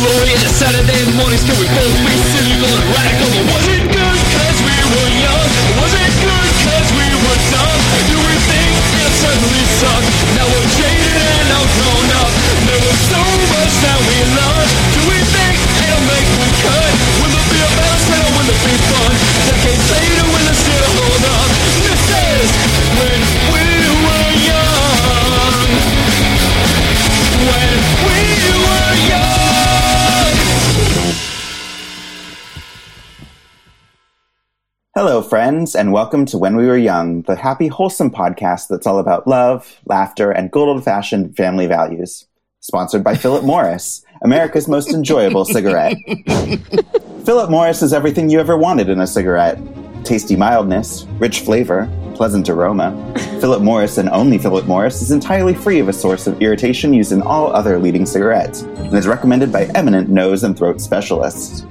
in the Saturday mornings Can we both be cynical and radical But was it good cause we were young? Was it good cause we were dumb? Do we think it certainly sucked? Now we're jaded and now grown up There was so much that we loved Do we think it'll make the cut? Will there be a set or will it be fun? Decades later will it still hold up? This is when we friends, and welcome to When We Were Young, the happy, wholesome podcast that's all about love, laughter, and good old fashioned family values. Sponsored by Philip Morris, America's most enjoyable cigarette. Philip Morris is everything you ever wanted in a cigarette tasty mildness, rich flavor, pleasant aroma. Philip Morris and only Philip Morris is entirely free of a source of irritation used in all other leading cigarettes and is recommended by eminent nose and throat specialists.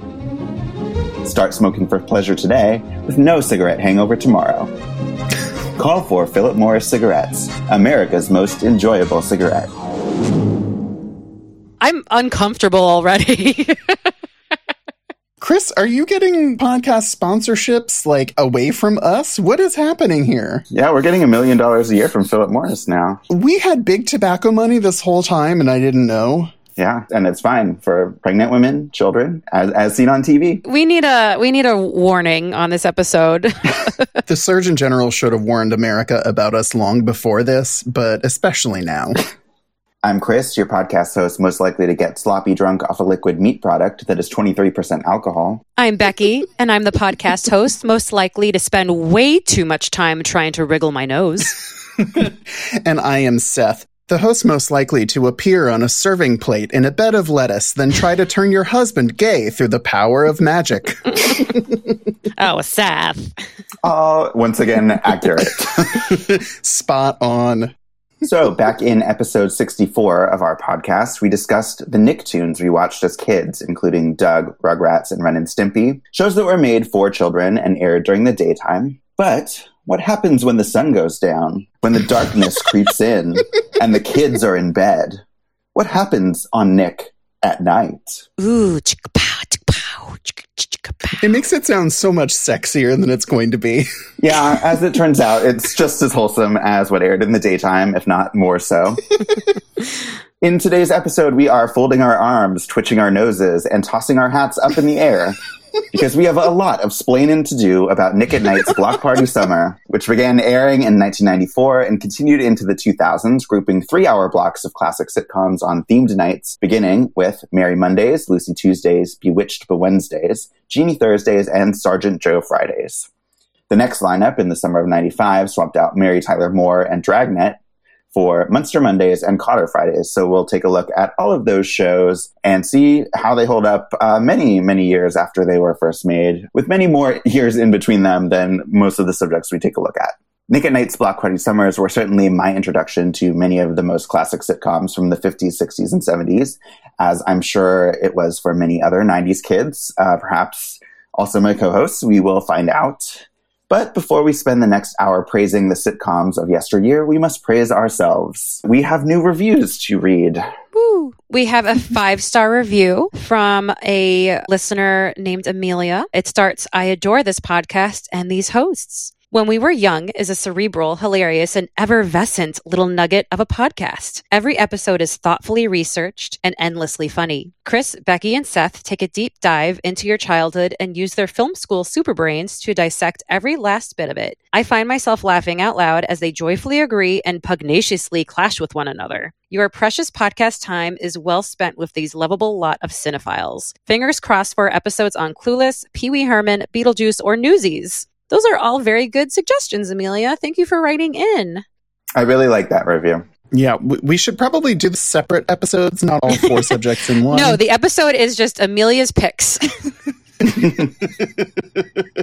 Start smoking for pleasure today with no cigarette hangover tomorrow. Call for Philip Morris Cigarettes, America's most enjoyable cigarette. I'm uncomfortable already. Chris, are you getting podcast sponsorships like away from us? What is happening here? Yeah, we're getting a million dollars a year from Philip Morris now. We had big tobacco money this whole time and I didn't know. Yeah, and it's fine for pregnant women, children, as, as seen on TV. we need a we need a warning on this episode. The Surgeon General should have warned America about us long before this, but especially now. I'm Chris, your podcast host, most likely to get sloppy drunk off a liquid meat product that is 23% alcohol. I'm Becky, and I'm the podcast host, most likely to spend way too much time trying to wriggle my nose. and I am Seth, the host most likely to appear on a serving plate in a bed of lettuce, then try to turn your husband gay through the power of magic. Oh, Seth. Uh, oh, once again, accurate. Spot on. so, back in episode 64 of our podcast, we discussed the Nicktoons we watched as kids, including Doug, Rugrats, and Ren and Stimpy, shows that were made for children and aired during the daytime. But what happens when the sun goes down, when the darkness creeps in, and the kids are in bed? What happens on Nick at night? Ooh, chicka pow, chicka pow, chicka chicka pow. It makes it sound so much sexier than it's going to be. Yeah, as it turns out, it's just as wholesome as what aired in the daytime, if not more so. in today's episode, we are folding our arms, twitching our noses, and tossing our hats up in the air. Because we have a lot of splaining to do about Nick at Night's Block Party Summer, which began airing in 1994 and continued into the 2000s, grouping three hour blocks of classic sitcoms on themed nights, beginning with Mary Mondays, Lucy Tuesdays, Bewitched but Wednesdays, Jeannie Thursdays, and Sergeant Joe Fridays. The next lineup in the summer of 95 swapped out Mary Tyler Moore and Dragnet for Munster Mondays and Kotter Fridays. So we'll take a look at all of those shows and see how they hold up uh, many, many years after they were first made, with many more years in between them than most of the subjects we take a look at. Nick at Night's Block Party Summers were certainly my introduction to many of the most classic sitcoms from the 50s, 60s, and 70s, as I'm sure it was for many other 90s kids. Uh, perhaps also my co-hosts, we will find out. But before we spend the next hour praising the sitcoms of yesteryear, we must praise ourselves. We have new reviews to read. Woo. We have a five star review from a listener named Amelia. It starts I adore this podcast and these hosts. When We Were Young is a cerebral, hilarious, and effervescent little nugget of a podcast. Every episode is thoughtfully researched and endlessly funny. Chris, Becky, and Seth take a deep dive into your childhood and use their film school superbrains to dissect every last bit of it. I find myself laughing out loud as they joyfully agree and pugnaciously clash with one another. Your precious podcast time is well spent with these lovable lot of cinephiles. Fingers crossed for episodes on Clueless, Pee Wee Herman, Beetlejuice, or Newsies. Those are all very good suggestions, Amelia. Thank you for writing in. I really like that review. Yeah, we, we should probably do the separate episodes, not all four subjects in one. No, the episode is just Amelia's picks.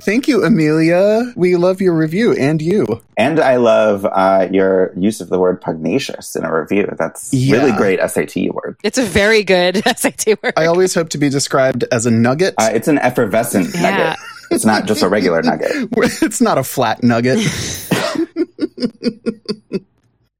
Thank you, Amelia. We love your review and you. And I love uh, your use of the word pugnacious in a review. That's Yeah. really great SAT word. it's a very good SAT word. I always hope to be described as a nugget. Uh, it's an effervescent Yeah. nugget. It's not just a regular nugget. it's not a flat nugget.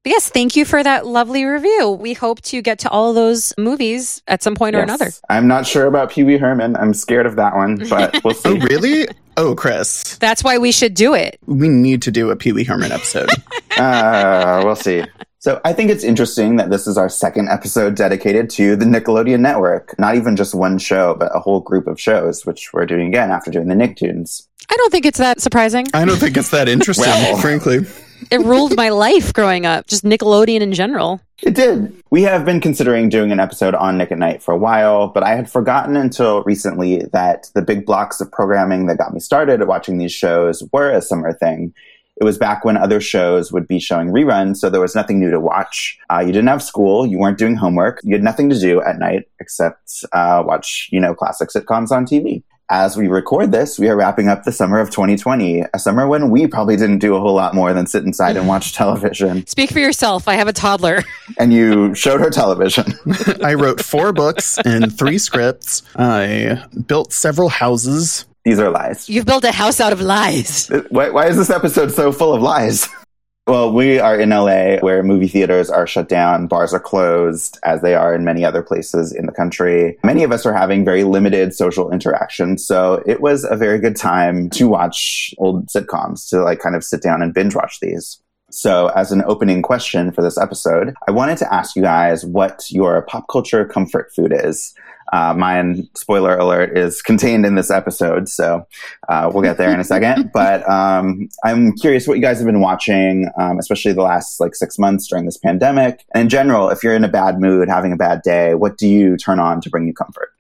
Yes, thank you for that lovely review. We hope to get to all of those movies at some point or another. I'm not sure about Pee Wee Herman. I'm scared of that one, but we'll oh, see. Oh, really? Oh, Chris, That's why we should do it. we need to do a Pee Wee Herman episode. Uh, we'll see. So I think it's interesting that this is our second episode dedicated to the Nickelodeon Network. Not even just one show, but a whole group of shows, which we're doing again after doing the Nicktoons. I don't think it's that surprising. I don't think it's that interesting, Well. frankly. It ruled my life growing up, just Nickelodeon in general. It did. We have been considering doing an episode on Nick at Night for a while, but I had forgotten until recently that the big blocks of programming that got me started watching these shows were a summer thing. It was back when other shows would be showing reruns, so there was nothing new to watch. Uh, you didn't have school, you weren't doing homework, you had nothing to do at night except uh, watch, you know, classic sitcoms on TV. As we record this, we are wrapping up the summer of 2020, a summer when we probably didn't do a whole lot more than sit inside and watch television. Speak for yourself. I have a toddler. And you showed her television. I wrote four books and three scripts. I built several houses. These are lies. You've built a house out of lies. Why, why is this episode so full of lies? Well, we are in LA where movie theaters are shut down, bars are closed, as they are in many other places in the country. Many of us are having very limited social interaction, so it was a very good time to watch old sitcoms, to like kind of sit down and binge watch these. So, as an opening question for this episode, I wanted to ask you guys what your pop culture comfort food is. Uh, mine, spoiler alert, is contained in this episode, so uh, we'll get there in a second. But um, I'm curious what you guys have been watching, um, especially the last like six months during this pandemic. And in general, if you're in a bad mood, having a bad day, what do you turn on to bring you comfort?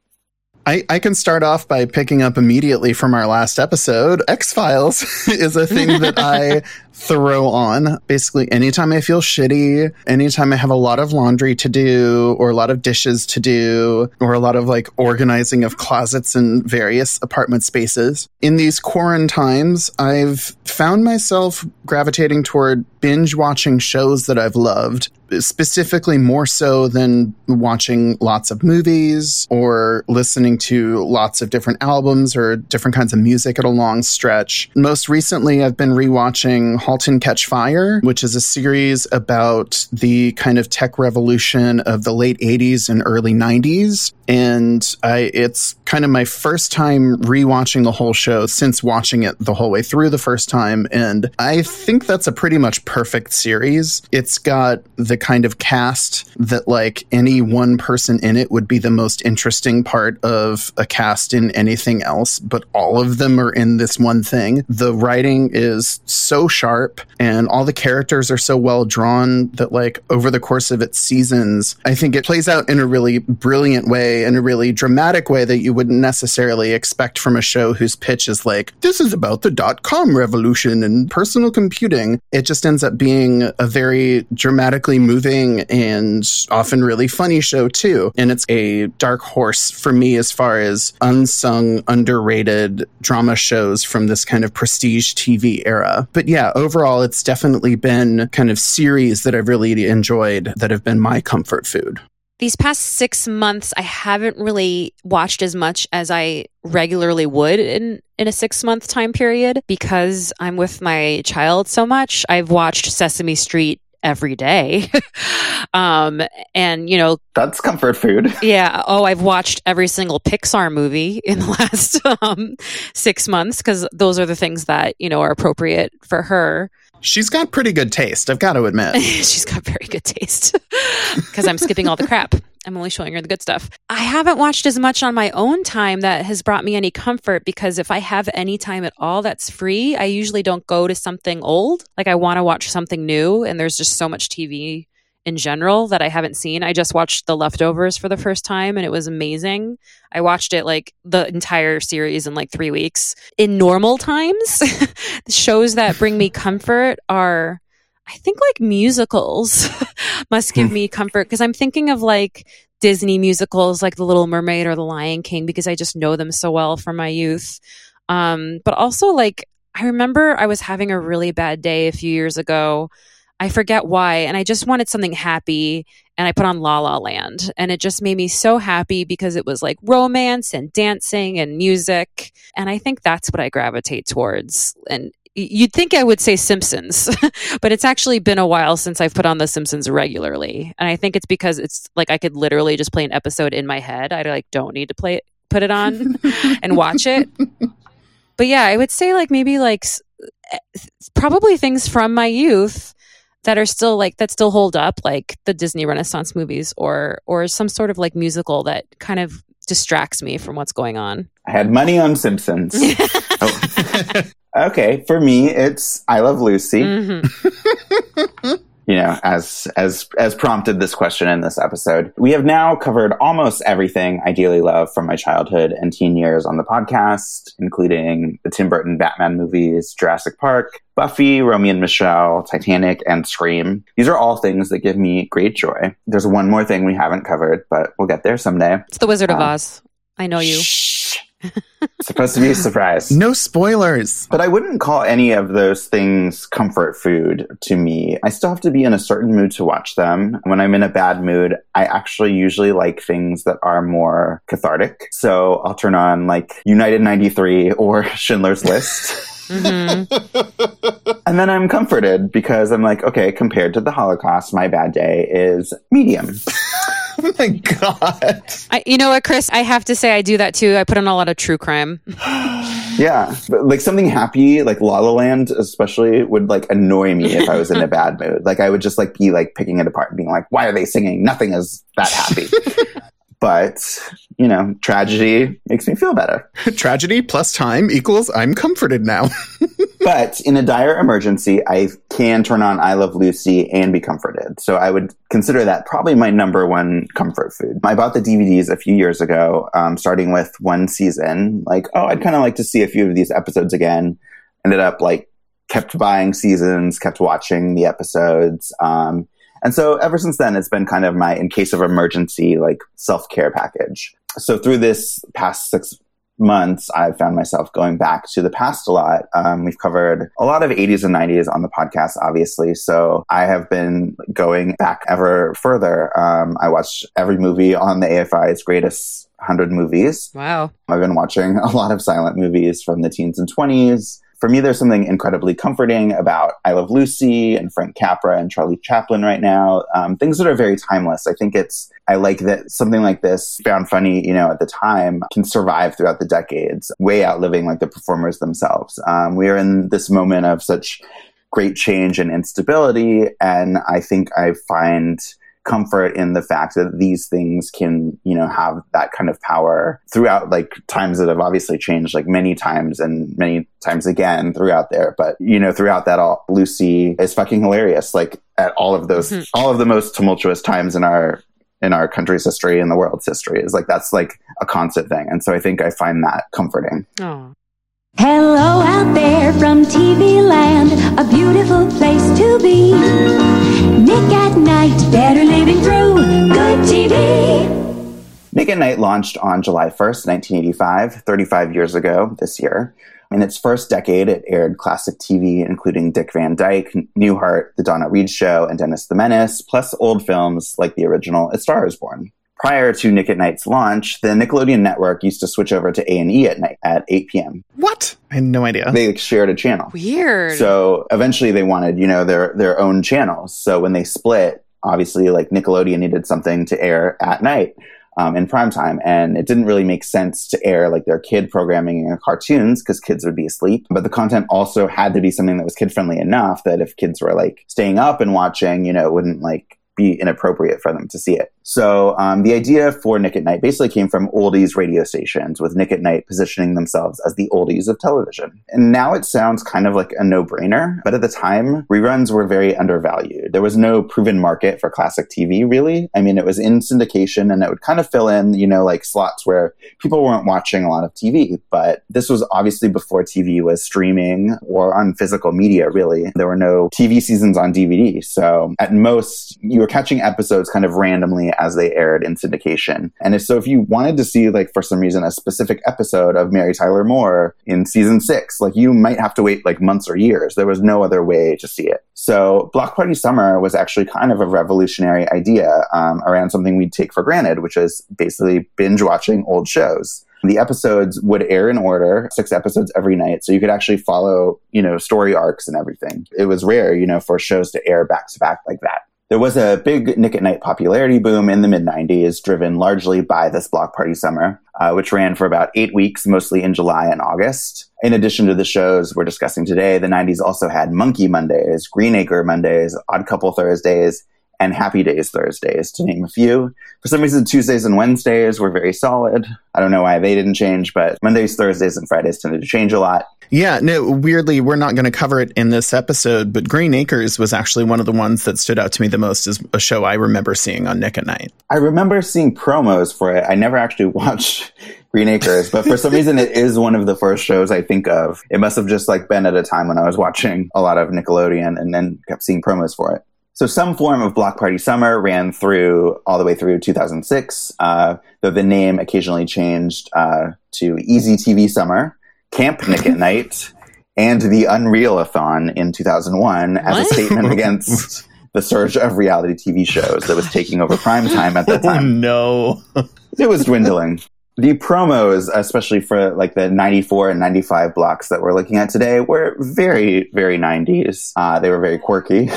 I, I can start off by picking up immediately from our last episode. X Files is a thing that I throw on. Basically, anytime I feel shitty, anytime I have a lot of laundry to do, or a lot of dishes to do, or a lot of like organizing of closets in various apartment spaces. In these quarantine times, I've found myself gravitating toward binge watching shows that I've loved specifically more so than watching lots of movies or listening to lots of different albums or different kinds of music at a long stretch. Most recently, I've been rewatching Halt and Catch Fire, which is a series about the kind of tech revolution of the late 80s and early 90s. And I, it's kind of my first time rewatching the whole show since watching it the whole way through the first time. And I think that's a pretty much perfect series. It's got the kind of cast that like any one person in it would be the most interesting part of a cast in anything else, but all of them are in this one thing. The writing is so sharp and all the characters are so well drawn that like over the course of its seasons, I think it plays out in a really brilliant way, in a really dramatic way that you wouldn't necessarily expect from a show whose pitch is like, this is about the dot com revolution and personal computing. It just ends up being a very dramatically moving and often really funny show too. And it's a dark horse for me as far as unsung, underrated drama shows from this kind of prestige TV era. But yeah, overall, it's definitely been kind of series that I've really enjoyed that have been my comfort food. These past six months, I haven't really watched as much as I regularly would in, in a six month time period because I'm with my child so much. I've watched Sesame Street every day. um, and, you know, That's comfort food. yeah. Oh, I've watched every single Pixar movie in the last um, six months because those are the things that, you know, are appropriate for her. She's got pretty good taste, I've got to admit. She's got very good taste because I'm skipping all the crap. I'm only showing her the good stuff. I haven't watched as much on my own time that has brought me any comfort because if I have any time at all that's free, I usually don't go to something old. Like I want to watch something new, and there's just so much TV in general that I haven't seen. I just watched The Leftovers for the first time and it was amazing. I watched it like the entire series in like three weeks. In normal times, the shows that bring me comfort are, I think, like musicals must give me comfort because I'm thinking of like Disney musicals like The Little Mermaid or The Lion King because I just know them so well from my youth. Um, but also, like, I remember I was having a really bad day a few years ago. I forget why. And I just wanted something happy. And I put on La La Land. And it just made me so happy because it was like romance and dancing and music. And I think that's what I gravitate towards. And you'd think I would say Simpsons, but it's actually been a while since I've put on The Simpsons regularly. And I think it's because it's like I could literally just play an episode in my head. I like don't need to play it, put it on and watch it. But yeah, I would say like maybe like eh, probably things from my youth that are still like that still hold up like the Disney Renaissance movies or or some sort of like musical that kind of distracts me from what's going on. I had money on Simpsons. Oh. okay, for me, it's I Love Lucy. Mhm. you know, as as as prompted this question in this episode. We have now covered almost everything I dearly love from my childhood and teen years on the podcast, including the Tim Burton Batman movies, Jurassic Park, Buffy, Romy and Michele, Titanic, and Scream. These are all things that give me great joy. There's one more thing we haven't covered, but we'll get there someday. It's the Wizard of Um, Oz. I know you. Shh. Supposed to be a surprise. No spoilers. But I wouldn't call any of those things comfort food to me. I still have to be in a certain mood to watch them. When I'm in a bad mood, I actually usually like things that are more cathartic. So I'll turn on like United 93 or Schindler's List. hmm and then I'm comforted because I'm like, okay, compared to the Holocaust, my bad day is medium. Oh my god. I, you know what, Chris? I have to say I do that too. I put on a lot of true crime. Yeah. But like something happy, like La La Land especially, would like annoy me if I was in a bad mood. Like I would just like be like picking it apart and being like, why are they singing? Nothing is that happy. but, you know, tragedy makes me feel better. Tragedy plus time equals I'm comforted now. But in a dire emergency, I can turn on I Love Lucy and be comforted. So I would consider that probably my number one comfort food. I bought the DVDs a few years ago, um, starting with one season. Like, oh, I'd kind of like to see a few of these episodes again. Ended up like kept buying seasons, kept watching the episodes. Um, and so ever since then, it's been kind of my, in case of emergency, like self care package. So through this past six months, I've found myself going back to the past a lot. Um, we've covered a lot of 80s and 90s on the podcast, obviously. So I have been going back ever further. Um, I watched every movie on the AFI's greatest 100 movies. Wow. I've been watching a lot of silent movies from the teens and 20s. For me, there's something incredibly comforting about I Love Lucy and Frank Capra and Charlie Chaplin right now. Um, things that are very timeless. I think it's, I like that something like this found funny, you know, at the time can survive throughout the decades, way outliving like the performers themselves. Um, we are in this moment of such great change and instability. And I think I find comfort in the fact that these things can, you know, have that kind of power throughout like times that have obviously changed like many times and many times again throughout there. But, you know, throughout that all, Lucy is fucking hilarious. Like at all of those, Mhm. all of the most tumultuous times in our, in our country's history and the world's history is like, that's like a constant thing. And so I think I find that comforting. Oh. Hello out there from TV land, a beautiful place to be. Nick at Night, better living through good TV. Nick at Night launched on July 1st, 1985, 35 years ago this year. In its first decade, it aired classic TV, including Dick Van Dyke, Newhart, The Donna Reed Show, and Dennis the Menace, plus old films like the original A Star is Born. Prior to Nick at Night's launch, the Nickelodeon network used to switch over to A&E at night at 8 p.m. what? I had no idea. They shared a channel. Weird. So eventually they wanted, you know, their their own channels. So when they split, obviously like Nickelodeon needed something to air at night um, in prime time, and it didn't really make sense to air like their kid programming and cartoons because kids would be asleep. But the content also had to be something that was kid friendly enough that if kids were like staying up and watching, you know, it wouldn't like be inappropriate for them to see it. So um, the idea for Nick at Night basically came from oldies radio stations, with Nick at Night positioning themselves as the oldies of television. And now it sounds kind of like a no-brainer, but at the time, reruns were very undervalued. There was no proven market for classic TV, really. I mean, it was in syndication, and it would kind of fill in, you know, like slots where people weren't watching a lot of TV. But this was obviously before TV was streaming or on physical media, really. There were no TV seasons on DVD, so at most, you were catching episodes kind of randomly as they aired in syndication. And if so, if you wanted to see, like, for some reason, a specific episode of Mary Tyler Moore in season six, like, you might have to wait like months or years. There was no other way to see it. So, Block Party Summer was actually kind of a revolutionary idea um, around something we'd take for granted, which is basically binge watching old shows. The episodes would air in order, six episodes every night. So you could actually follow, you know, story arcs and everything. It was rare, you know, for shows to air back to back like that. There was a big Nick at Night popularity boom in the mid 90s, driven largely by this block party summer, uh, which ran for about eight weeks, mostly in July and August. In addition to the shows we're discussing today, the 90s also had Monkey Mondays, Greenacre Mondays, Odd Couple Thursdays, and Happy Days Thursdays, to name a few. For some reason, Tuesdays and Wednesdays were very solid. I don't know why they didn't change, but Mondays, Thursdays, and Fridays tended to change a lot. Yeah, no, weirdly, we're not going to cover it in this episode, but Green Acres was actually one of the ones that stood out to me the most as a show I remember seeing on Nick at Night. I remember seeing promos for it. I never actually watched Green Acres, but for some reason, it is one of the first shows I think of. It must have just like been at a time when I was watching a lot of Nickelodeon and then kept seeing promos for it. So some form of Block Party Summer ran through all the way through 2006, uh, though the name occasionally changed uh, to Easy TV Summer, Camp Nick at Night, and the Unreal-a-thon in 2001 as a statement against the surge of reality TV shows that was taking over prime time at that Oh, time. no. It was dwindling. The promos, especially for like the 94 and 95 blocks that we're looking at today, were very, very 90s. Uh, they were very quirky.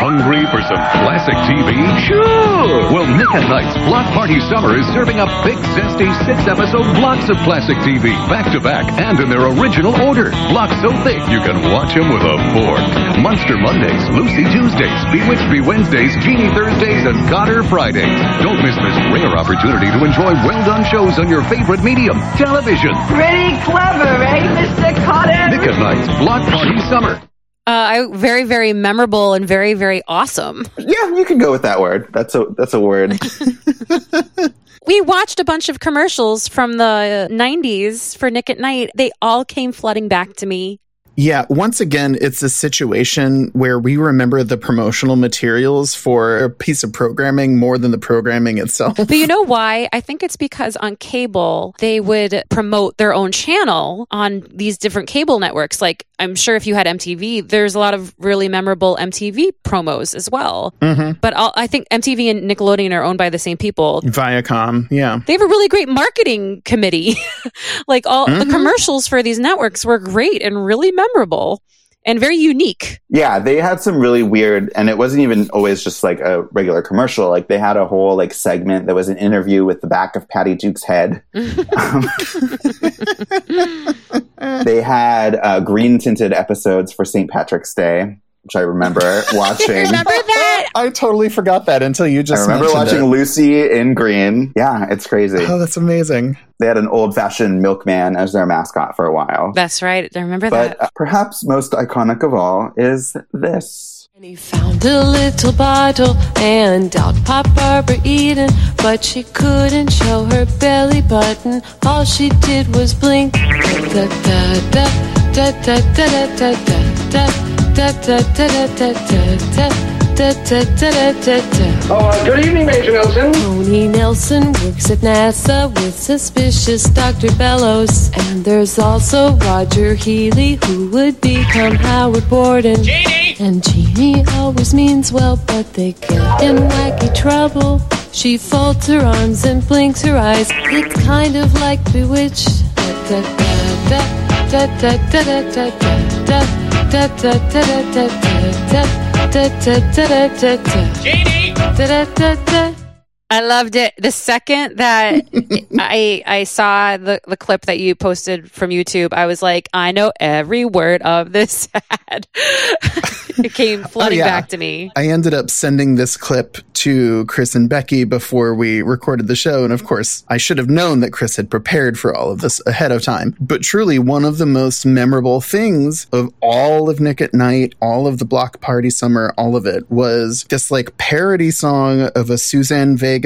Hungry for some classic TV? Sure! Well, Nick at Night's Block Party Summer is serving up big, zesty, six-episode blocks of classic TV, back-to-back, and in their original order. Blocks so thick you can watch them with a fork. Munster Mondays, Lucy Tuesdays, Bewitched Be Wednesdays, Jeannie Thursdays, and Kotter Fridays. Don't miss this rare opportunity to enjoy well-done shows on your favorite medium, television. Pretty clever, eh, Mr. Kotter? Nick at Night's Block Party Summer. Uh, I very, very memorable and very, very awesome. yeah, you can go with that word. That's a that's a word. We watched a bunch of commercials from the 90s for Nick at Night. They all came flooding back to me. Yeah, once again, it's a situation where we remember the promotional materials for a piece of programming more than the programming itself. But you know why? I think it's because on cable, they would promote their own channel on these different cable networks. Like, I'm sure if you had MTV, there's a lot of really memorable MTV promos as well. Mm-hmm. But all, I think MTV and Nickelodeon are owned by the same people. Viacom, yeah. They have a really great marketing committee. like, all the Mhm. commercials for these networks were great and really memorable and very unique. yeah, they had some really weird, and it wasn't even always just like a regular commercial. Like they had a whole like segment that was an interview with the back of Patty Duke's head. Um, they had uh, green tinted episodes for St. Patrick's Day, which I remember watching. Remember that? I totally forgot that until you just. I just remember watching it. Lucy in green. Yeah, it's crazy. Oh, that's amazing. They had an old fashioned milkman as their mascot for a while. That's right. I remember But that. uh, perhaps most iconic of all is this. And he found a little bottle and out popped Barbara Eden, but she couldn't show her belly button. All she did was blink. Da da da da da da da da da da da da da da da. Da, Oh, uh, good evening, Major Nelson. Tony Nelson works at NASA with suspicious Dr. Bellows. And there's also Roger Healey, who would become Howard Borden. And Jeannie always means well, but they get in wacky trouble. She folds her arms and blinks her eyes. It's kind of like Bewitched. Da, da, da, Janie! I loved it. The second that I I saw the, the clip that you posted from YouTube, I was like, I know every word of this ad. it came oh, flooding yeah. back to me. I ended up sending this clip to Chris and Becky before we recorded the show. And of course, I should have known that Chris had prepared for all of this ahead of time. But truly, one of the most memorable things of all of Nick at Night, all of the Block Party Summer, all of it was this like parody song of a Suzanne Vega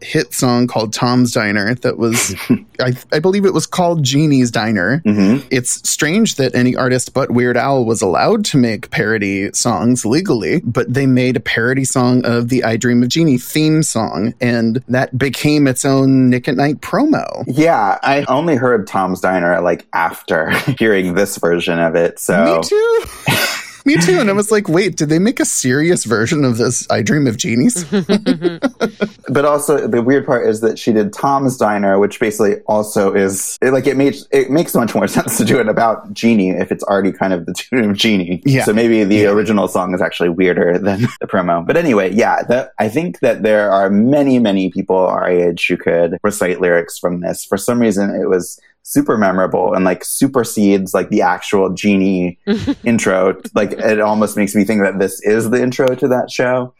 hit song called Tom's Diner that was, I, I believe it was called Jeannie's Diner. Mm-hmm. It's strange that any artist but Weird Al was allowed to make parody songs legally, but they made a parody song of the I Dream of Jeannie theme song, and that became its own Nick at Night promo. Yeah, I only heard Tom's Diner like after hearing this version of it. So Me too. Me too. And I was like, wait, did they make a serious version of this I Dream of Jeannies? but also the weird part is that she did Tom's Diner, which basically also is it, like it makes it makes much more sense to do it about Jeannie if it's already kind of the tune of Jeannie. Yeah. So maybe the original song is actually weirder than the promo. But anyway, yeah, that I think that there are many many people our age who could recite lyrics from this. For some reason, it was super memorable and like supersedes like the actual Jeannie intro. Like it almost makes me think that this is the intro to that show.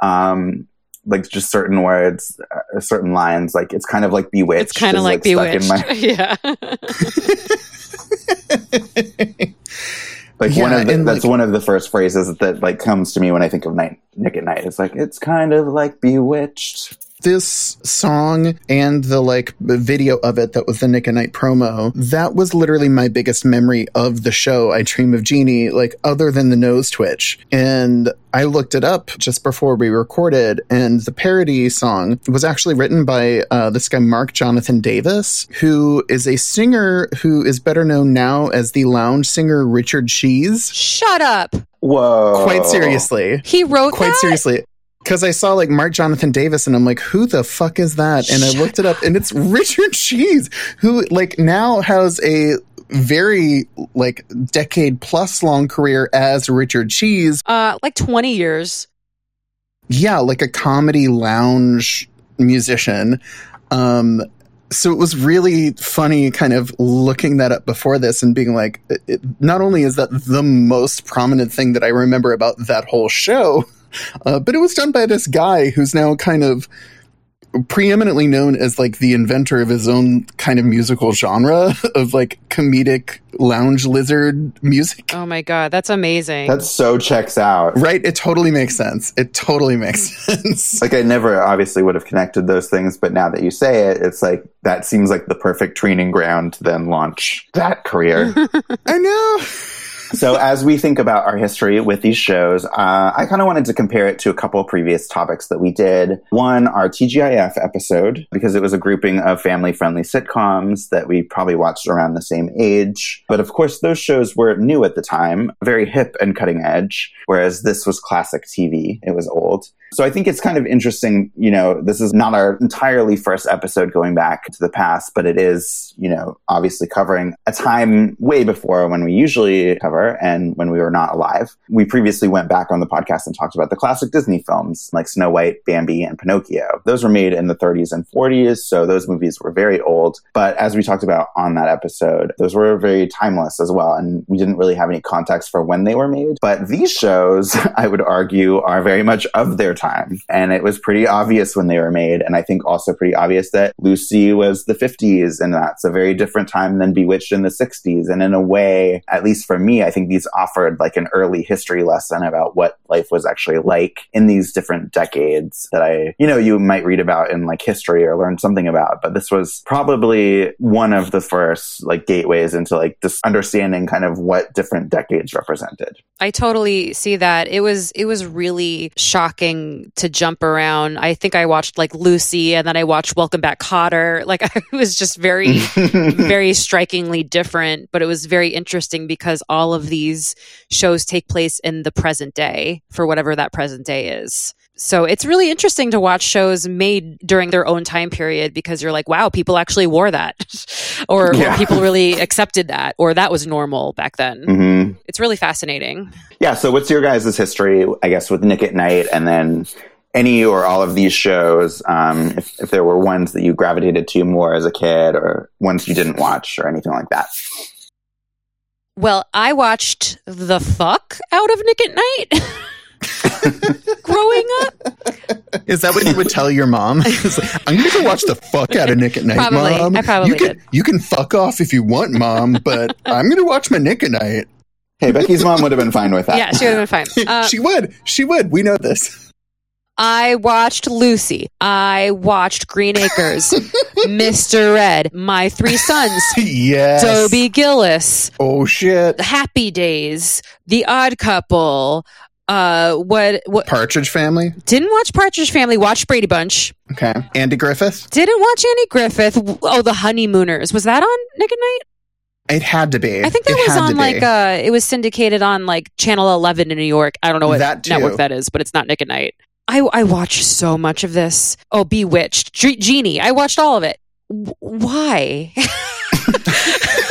Um, like just certain words, uh, certain lines. Like it's kind of like bewitched. It's kind of is, like, bewitched. my- yeah. like one of the, and, that's like- one of the first phrases that like comes to me when I think of night Nick at Night. It's like it's kind of like bewitched. This song and the like video of it that was the Nick and Night promo, that was literally my biggest memory of the show. I Dream of Jeannie, like other than the nose twitch. And I looked it up just before we recorded, and the parody song was actually written by uh, this guy, Mark Jonathan Davis, who is a singer who is better known now as the lounge singer Richard Cheese. Shut up. Whoa! Quite seriously He wrote quite that? seriously because I saw like Mark Jonathan Davis and I'm like, who the fuck is that? And I looked it up and it's Richard Cheese, who like now has a very like decade plus long career as Richard Cheese. Uh, like 20 years. Yeah, like a comedy lounge musician. Um, so it was really funny kind of looking that up before this and being like, it- not only is that the most prominent thing that I remember about that whole show, uh, but it was done by this guy who's now kind of preeminently known as like the inventor of his own kind of musical genre of like comedic lounge lizard music. Oh my God. That's amazing. That so checks out. Right? It totally makes sense. It totally makes sense. Like I never obviously would have connected those things, but now that you say it, it's like that seems like the perfect training ground to then launch that career. I know. So as we think about our history with these shows, uh, I kind of wanted to compare it to a couple previous topics that we did. One, our TGIF episode, because it was a grouping of family-friendly sitcoms that we probably watched around the same age. But of course, those shows were new at the time, very hip and cutting edge, whereas this was classic TV. It was old. So I think it's kind of interesting, you know, this is not our entirely first episode going back to the past, but it is, you know, obviously covering a time way before when we usually cover and when we were not alive. We previously went back on the podcast and talked about the classic Disney films like Snow White, Bambi, and Pinocchio. Those were made in the 30s and 40s, so those movies were very old. But as we talked about on that episode, those were very timeless as well, and we didn't really have any context for when they were made. But these shows, I would argue, are very much of their time. And it was pretty obvious when they were made. And I think also pretty obvious that Lucy was the 50s, and that's a very different time than Bewitched in the 60s. And in a way, at least for me, I think these offered like an early history lesson about what life was actually like in these different decades that I, you know, you might read about in like history or learn something about. But this was probably one of the first like gateways into like just understanding kind of what different decades represented. I totally see that. It was it was really shocking to jump around. I think I watched like Lucy and then I watched Welcome Back Kotter. Like it was just very very strikingly different, but it was very interesting because all of these shows take place in the present day for whatever that present day is. So it's really interesting to watch shows made during their own time period because you're like, wow, people actually wore that. or, or people really accepted that or that was normal back then. hmm It's really fascinating. Yeah. So, what's your guys' history, I guess, with Nick at Night and then any or all of these shows? Um, if, if there were ones that you gravitated to more as a kid or ones you didn't watch or anything like that? Well, I watched the fuck out of Nick at Night growing up. Is that what you would tell your mom? It's like, I'm going to watch the fuck out of Nick at Night, Probably. mom. I probably you can, did. You can fuck off if you want, mom, but I'm going to watch my Nick at Night. Hey, Becky's mom would have been fine with that. Yeah, she would have been fine. Uh, she would. She would. We know this. I watched Lucy. I watched Green Acres, Mr. Ed, My Three Sons, yes. Dobie Gillis, Oh, shit. Happy Days, The Odd Couple. Uh, what? What? Partridge Family. Didn't watch Partridge Family. Watched Brady Bunch. Okay. Andy Griffith. Didn't watch Andy Griffith. Oh, The Honeymooners. Was that on Nick at Night? It had to be. I think that It was on be. like uh it was syndicated on like Channel 11 in New York. I don't know what That too. network that is, but it's not Nick at Night. I, I watched so much of this. Oh, Bewitched, Jeannie. I watched all of it. W- why?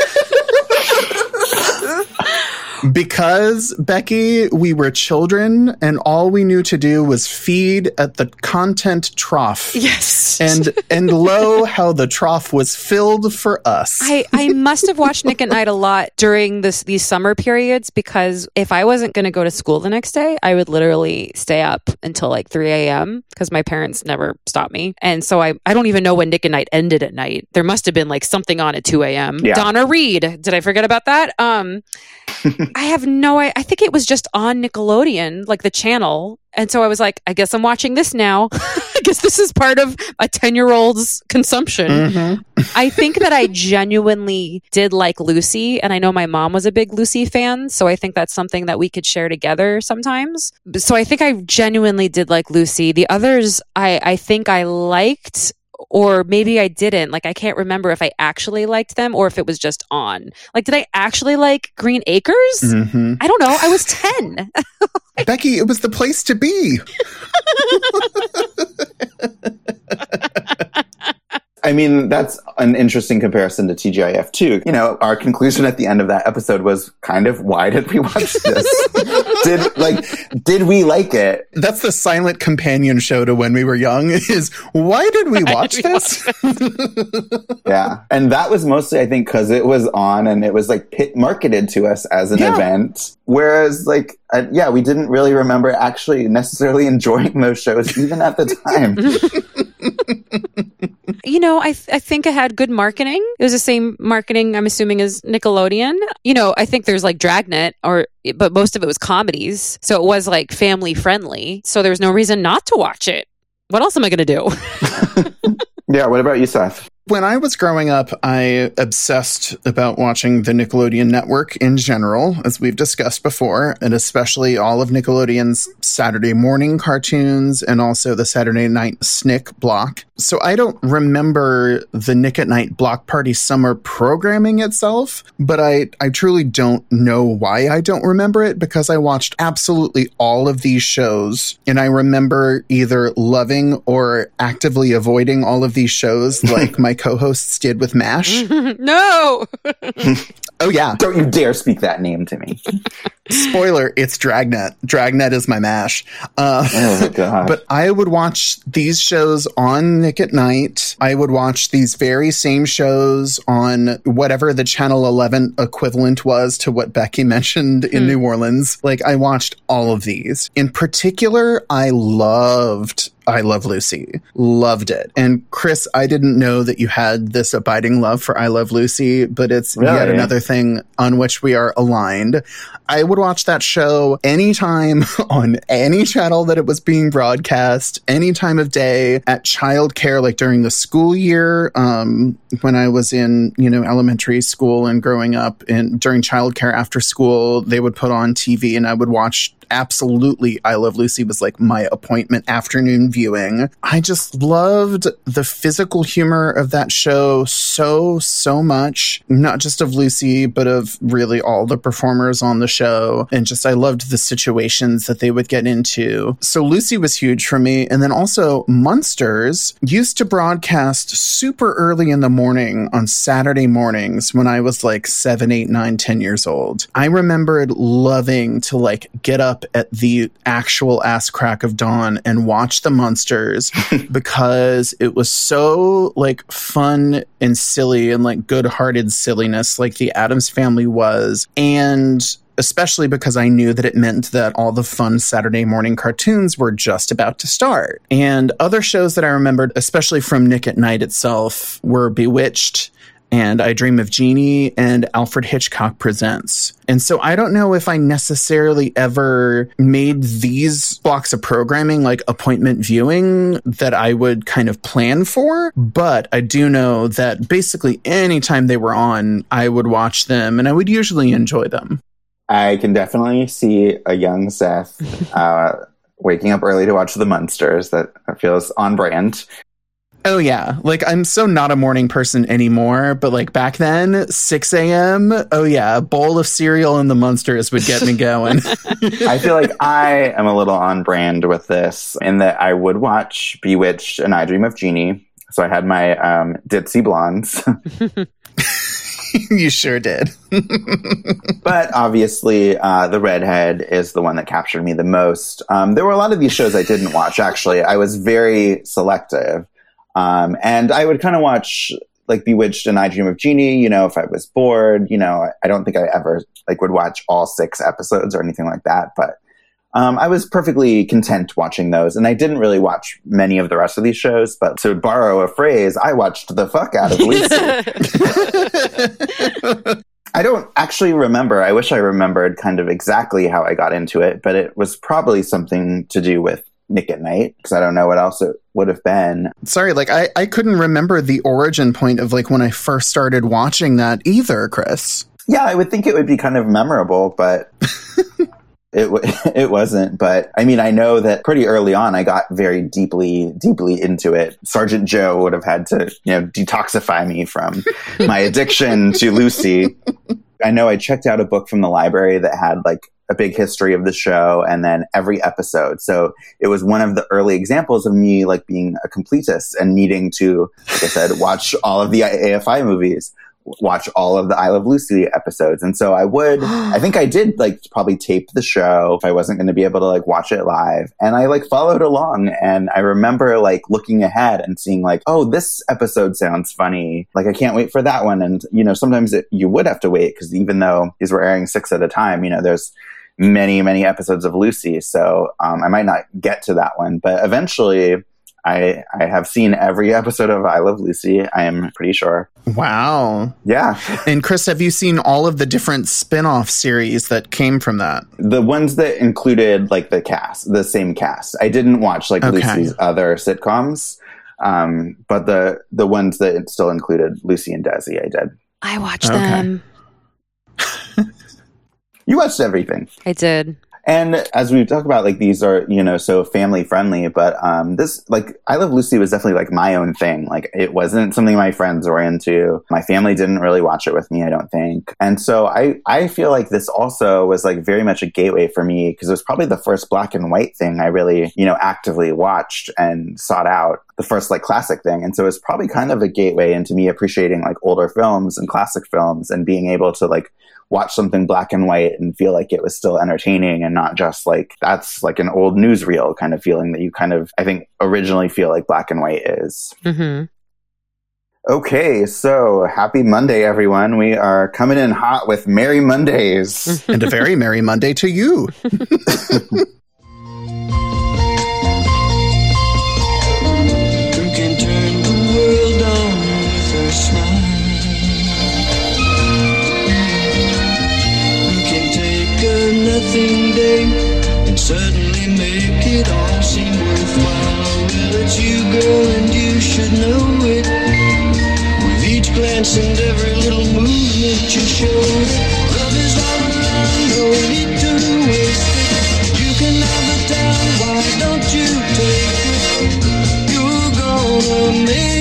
Because, Becky, we were children and all we knew to do was feed at the content trough. yes. And and lo, how the trough was filled for us. I, I must have watched Nick at Night a lot during this these summer periods because if I wasn't going to go to school the next day, I would literally stay up until like 3 a.m. because my parents never stopped me. And so I, I don't even know when Nick at Night ended at night. There must have been like something on at 2 a.m. Yeah. Donna Reed. Did I forget about that? Um, I have no I, I think it was just on Nickelodeon, like the channel. And so I was like, I guess I'm watching this now. I guess this is part of a 10 year old's consumption. Mhm. I think that I genuinely did like Lucy, and I know my mom was a big Lucy fan, so I think that's something that we could share together sometimes. So I think I genuinely did like Lucy. The others, I I think I liked. Or maybe I didn't. Like, I can't remember if I actually liked them or if it was just on. Like, did I actually like Green Acres? Mhm. I don't know. I was 10. Becky, it was the place to be. I mean, that's an interesting comparison to TGIF too. You know, our conclusion at the end of that episode was kind of why did we watch this? did like did we like it? That's the silent companion show to when we were young is why did we watch we this? Yeah. And that was mostly I think cuz it was on and it was like pit marketed to us as an Yeah. event. Whereas like uh, yeah, we didn't really remember actually necessarily enjoying those shows even at the time. you know, I, th- I think it had good marketing. It was the same marketing, I'm assuming, as Nickelodeon. You know, I think there's like Dragnet, or but most of it was comedies, so it was like family friendly. So there was no reason not to watch it. What else am I going to do? yeah, what about you, Seth? When I was growing up, I obsessed about watching the Nickelodeon network in general, as we've discussed before, and especially all of Nickelodeon's Saturday morning cartoons and also the Saturday night Snick block. So I don't remember the Nick at Night Block Party summer programming itself, but I, I truly don't know why I don't remember it because I watched absolutely all of these shows and I remember either loving or actively avoiding all of these shows like my co-hosts did with MASH. no. Oh yeah. Don't you dare speak that name to me. Spoiler, it's Dragnet. Dragnet is my MASH. Uh, Oh god. But I would watch these shows on Nick at Night. I would watch these very same shows on whatever the Channel 11 equivalent was to what Becky mentioned in New Orleans. Like, I watched all of these. In particular, I loved I Love Lucy. Loved it. And Chris, I didn't know that you had this abiding love for I Love Lucy, but it's yet another thing on which we are aligned. I would watch that show anytime on any channel that it was being broadcast, any time of day at childcare, like during the school year, um, when I was in, you know, elementary school and growing up and during childcare after school, they would put on TV and I would watch absolutely I Love Lucy was like my appointment afternoon viewing. I just loved the physical humor of that show so, so much. Not just of Lucy, but of really all the performers on the show. And just I loved the situations that they would get into. So Lucy was huge for me. And then also Munsters used to broadcast super early in the morning on Saturday mornings when I was like seven, eight, nine, ten years old. I remembered loving to like get up at the actual ass crack of dawn and watch the Munsters because it was so like fun and silly and like good hearted silliness like the Addams family was. And especially because I knew that it meant that all the fun Saturday morning cartoons were just about to start. And other shows that I remembered, especially from Nick at Night itself, were Bewitched and I Dream of Jeannie and Alfred Hitchcock Presents. And so I don't know if I necessarily ever made these blocks of programming like appointment viewing that I would kind of plan for, but I do know that basically anytime they were on, I would watch them and I would usually enjoy them. I can definitely see a young Seth uh, waking up early to watch the Munsters. That feels on brand. Oh yeah, like I'm so not a morning person anymore, but like back then, 6 a.m. Oh yeah, a bowl of cereal and the Munsters would get me going. I feel like I am a little on brand with this in that I would watch Bewitched and I Dream of Jeannie. So I had my um, ditzy blondes. you sure did. but obviously, uh, the redhead is the one that captured me the most. Um, there were a lot of these shows I didn't watch. Actually, I was very selective, um, and I would kind of watch like Bewitched and I Dream of Jeannie. You know, if I was bored, you know, I don't think I ever like would watch all six episodes or anything like that. But um, I was perfectly content watching those, and I didn't really watch many of the rest of these shows. But to borrow a phrase, I watched the fuck out of Lucy. I don't actually remember. I wish I remembered kind of exactly how I got into it, but it was probably something to do with Nick at Nite because I don't know what else it would have been. Sorry, like I, I couldn't remember the origin point of like when I first started watching that either, Chris. Yeah, I would think it would be kind of memorable, but it w- it wasn't. But I mean, I know that pretty early on, I got very deeply deeply into it. Sergeant Joe would have had to you know detoxify me from my addiction to Lucy. I know I checked out a book from the library that had like a big history of the show and then every episode. So it was one of the early examples of me like being a completist and needing to, like I said, watch all of the AFI movies, watch all of the I Love Lucy episodes. And so I would, I think I did like probably tape the show if I wasn't going to be able to like watch it live. And I like followed along and I remember like looking ahead and seeing like, oh, this episode sounds funny. Like I can't wait for that one. And, you know, sometimes it, you would have to wait because even though these were airing six at a time, you know, there's, many many episodes of Lucy, so um, I might not get to that one, but eventually. I, I have seen every episode of I Love Lucy. I am pretty sure. Wow. Yeah. And Chris, have you seen all of the different spin-off series that came from that? The ones that included like the cast, the same cast. I didn't watch like Okay. Lucy's other sitcoms. Um, but the the ones that still included Lucy and Desi, I did. I watched Okay. them. You watched everything. I did. And as we talk about, like these are, you know, so family friendly, but um this like I Love Lucy was definitely like my own thing. Like it wasn't something my friends were into. My family didn't really watch it with me, I don't think. And so I I feel like this also was like very much a gateway for me because it was probably the first black and white thing I really, you know, actively watched and sought out. The first like classic thing. And so it's probably kind of a gateway into me appreciating like older films and classic films and being able to like watch something black and white and feel like it was still entertaining and not just like that's like an old newsreel kind of feeling that you kind of I think originally feel like black and white is. hmm Okay, so happy Monday everyone. We are coming in hot with Merry Mondays. and a very merry Monday to you. nothing day and suddenly make it all seem worthwhile? Well, it's you, girl, and you should know it. With each glance and every little movement you show, love is all around, no need to waste it. You can have the town, why don't you take it? You're gonna make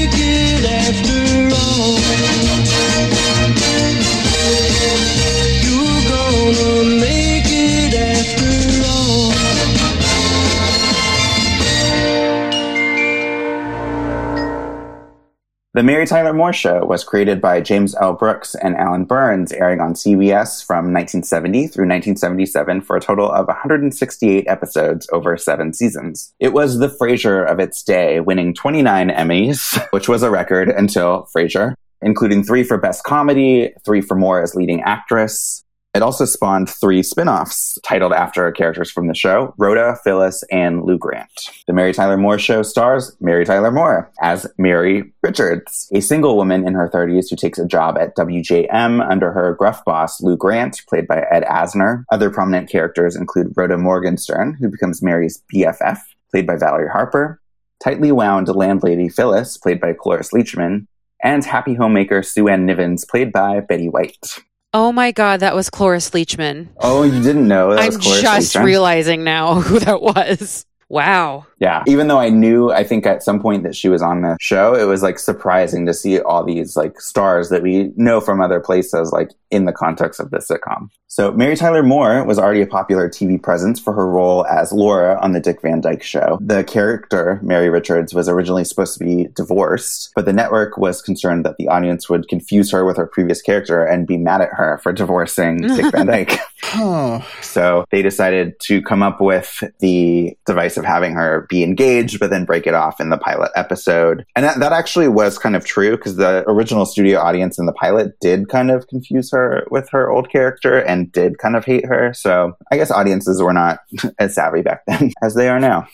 The Mary Tyler Moore Show was created by James L. Brooks and Alan Burns, airing on CBS from 1970 through 1977 for a total of 168 episodes over seven seasons. It was the Frasier of its day, winning 29 Emmys, which was a record until Frasier, including three for Best Comedy, three for Moore as leading actress, it also spawned three spin offs titled after characters from the show Rhoda, Phyllis, and Lou Grant. The Mary Tyler Moore Show stars Mary Tyler Moore as Mary Richards, a single woman in her 30s who takes a job at WJM under her gruff boss, Lou Grant, played by Ed Asner. Other prominent characters include Rhoda Morgenstern, who becomes Mary's BFF, played by Valerie Harper, tightly wound landlady Phyllis, played by Cloris Leachman, and happy homemaker Sue Ann Nivens, played by Betty White. Oh my God, that was Cloris Leachman. Oh, you didn't know that I'm just Leachman? realizing now who that was. Wow. Yeah. Even though I knew, I think at some point that she was on the show, it was like surprising to see all these like stars that we know from other places, like in the context of the sitcom. So Mary Tyler Moore was already a popular TV presence for her role as Laura on the Dick Van Dyke Show. The character, Mary Richards, was originally supposed to be divorced, but the network was concerned that the audience would confuse her with her previous character and be mad at her for divorcing Dick Van Dyke. Oh, So they decided to come up with the device of having her be engaged, but then break it off in the pilot episode. And that, that actually was kind of true because the original studio audience in the pilot did kind of confuse her with her old character and did kind of hate her. So I guess audiences were not as savvy back then as they are now.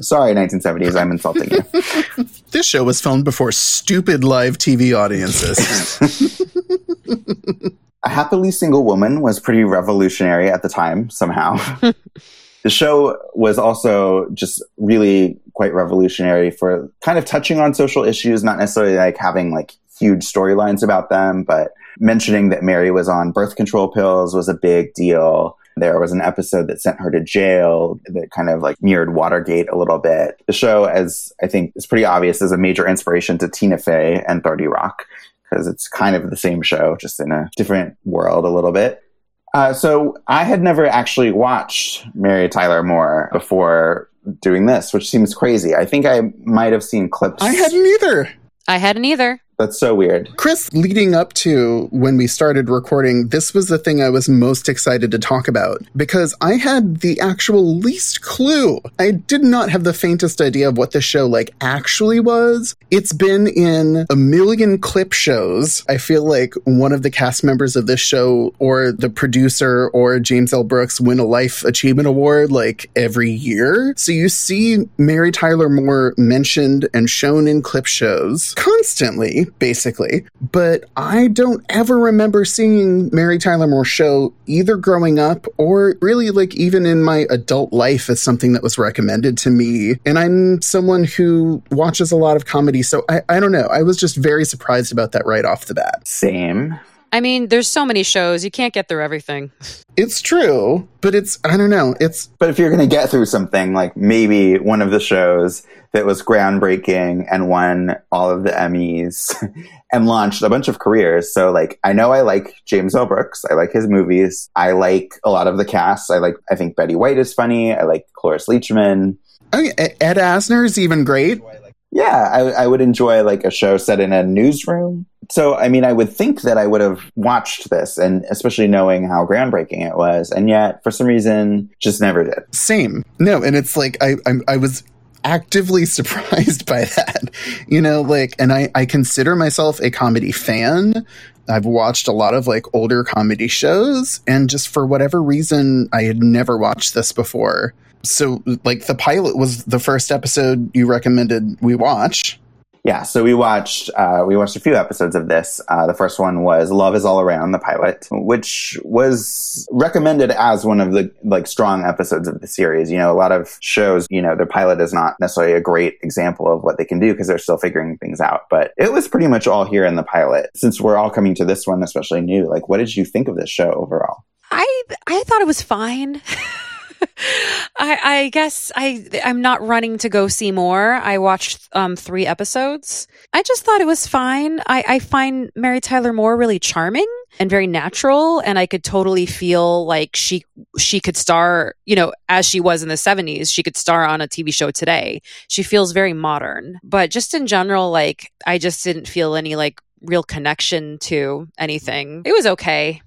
Sorry, 1970s, I'm insulting you. this show was filmed before stupid live TV audiences. A happily single woman was pretty revolutionary at the time, somehow. the show was also just really quite revolutionary for kind of touching on social issues, not necessarily like having like huge storylines about them, but mentioning that Mary was on birth control pills was a big deal. There was an episode that sent her to jail that kind of like mirrored Watergate a little bit. The show, as I think is pretty obvious, is a major inspiration to Tina Fey and 30 Rock because it's kind of the same show, just in a different world a little bit. Uh, so I had never actually watched Mary Tyler Moore before doing this, which seems crazy. I think I might have seen clips. I hadn't either. I hadn't either. That's so weird. Chris, leading up to when we started recording, this was the thing I was most excited to talk about because I had the actual least clue. I did not have the faintest idea of what the show like actually was. It's been in a million clip shows. I feel like one of the cast members of this show or the producer or James L. Brooks win a life achievement award like every year. So you see Mary Tyler Moore mentioned and shown in clip shows constantly basically. But I don't ever remember seeing Mary Tyler Moore show either growing up or really like even in my adult life as something that was recommended to me. And I'm someone who watches a lot of comedy, so I, I don't know. I was just very surprised about that right off the bat. Same. I mean, there's so many shows, you can't get through everything. It's true, but it's, I don't know. It's, But if you're going to get through something, like maybe one of the shows that was groundbreaking and won all of the Emmys and launched a bunch of careers. So, like, I know I like James L. Brooks. I like his movies. I like a lot of the cast. I like, I think Betty White is funny. I like Cloris Leachman. I mean, Ed Ed Asner is even great. Yeah, I, I would enjoy like a show set in a newsroom. So, I mean, I would think that I would have watched this, and especially knowing how groundbreaking it was, and yet for some reason, just never did. Same. No, and it's like I I, I was actively surprised by that. You know, like and I I consider myself a comedy fan. I've watched a lot of like older comedy shows and just for whatever reason I had never watched this before. So like the pilot was the first episode you recommended we watch. Yeah, so we watched uh, we watched a few episodes of this. Uh, the first one was "Love Is All Around," the pilot, which was recommended as one of the like strong episodes of the series. You know, a lot of shows, you know, their pilot is not necessarily a great example of what they can do because they're still figuring things out. But it was pretty much all here in the pilot. Since we're all coming to this one, especially new, like, what did you think of this show overall? I I thought it was fine. I, I guess I I'm not running to go see more. I watched um, three episodes. I just thought it was fine. I, I find Mary Tyler Moore really charming and very natural, and I could totally feel like she she could star, you know, as she was in the '70s. She could star on a TV show today. She feels very modern, but just in general, like I just didn't feel any like real connection to anything. It was okay.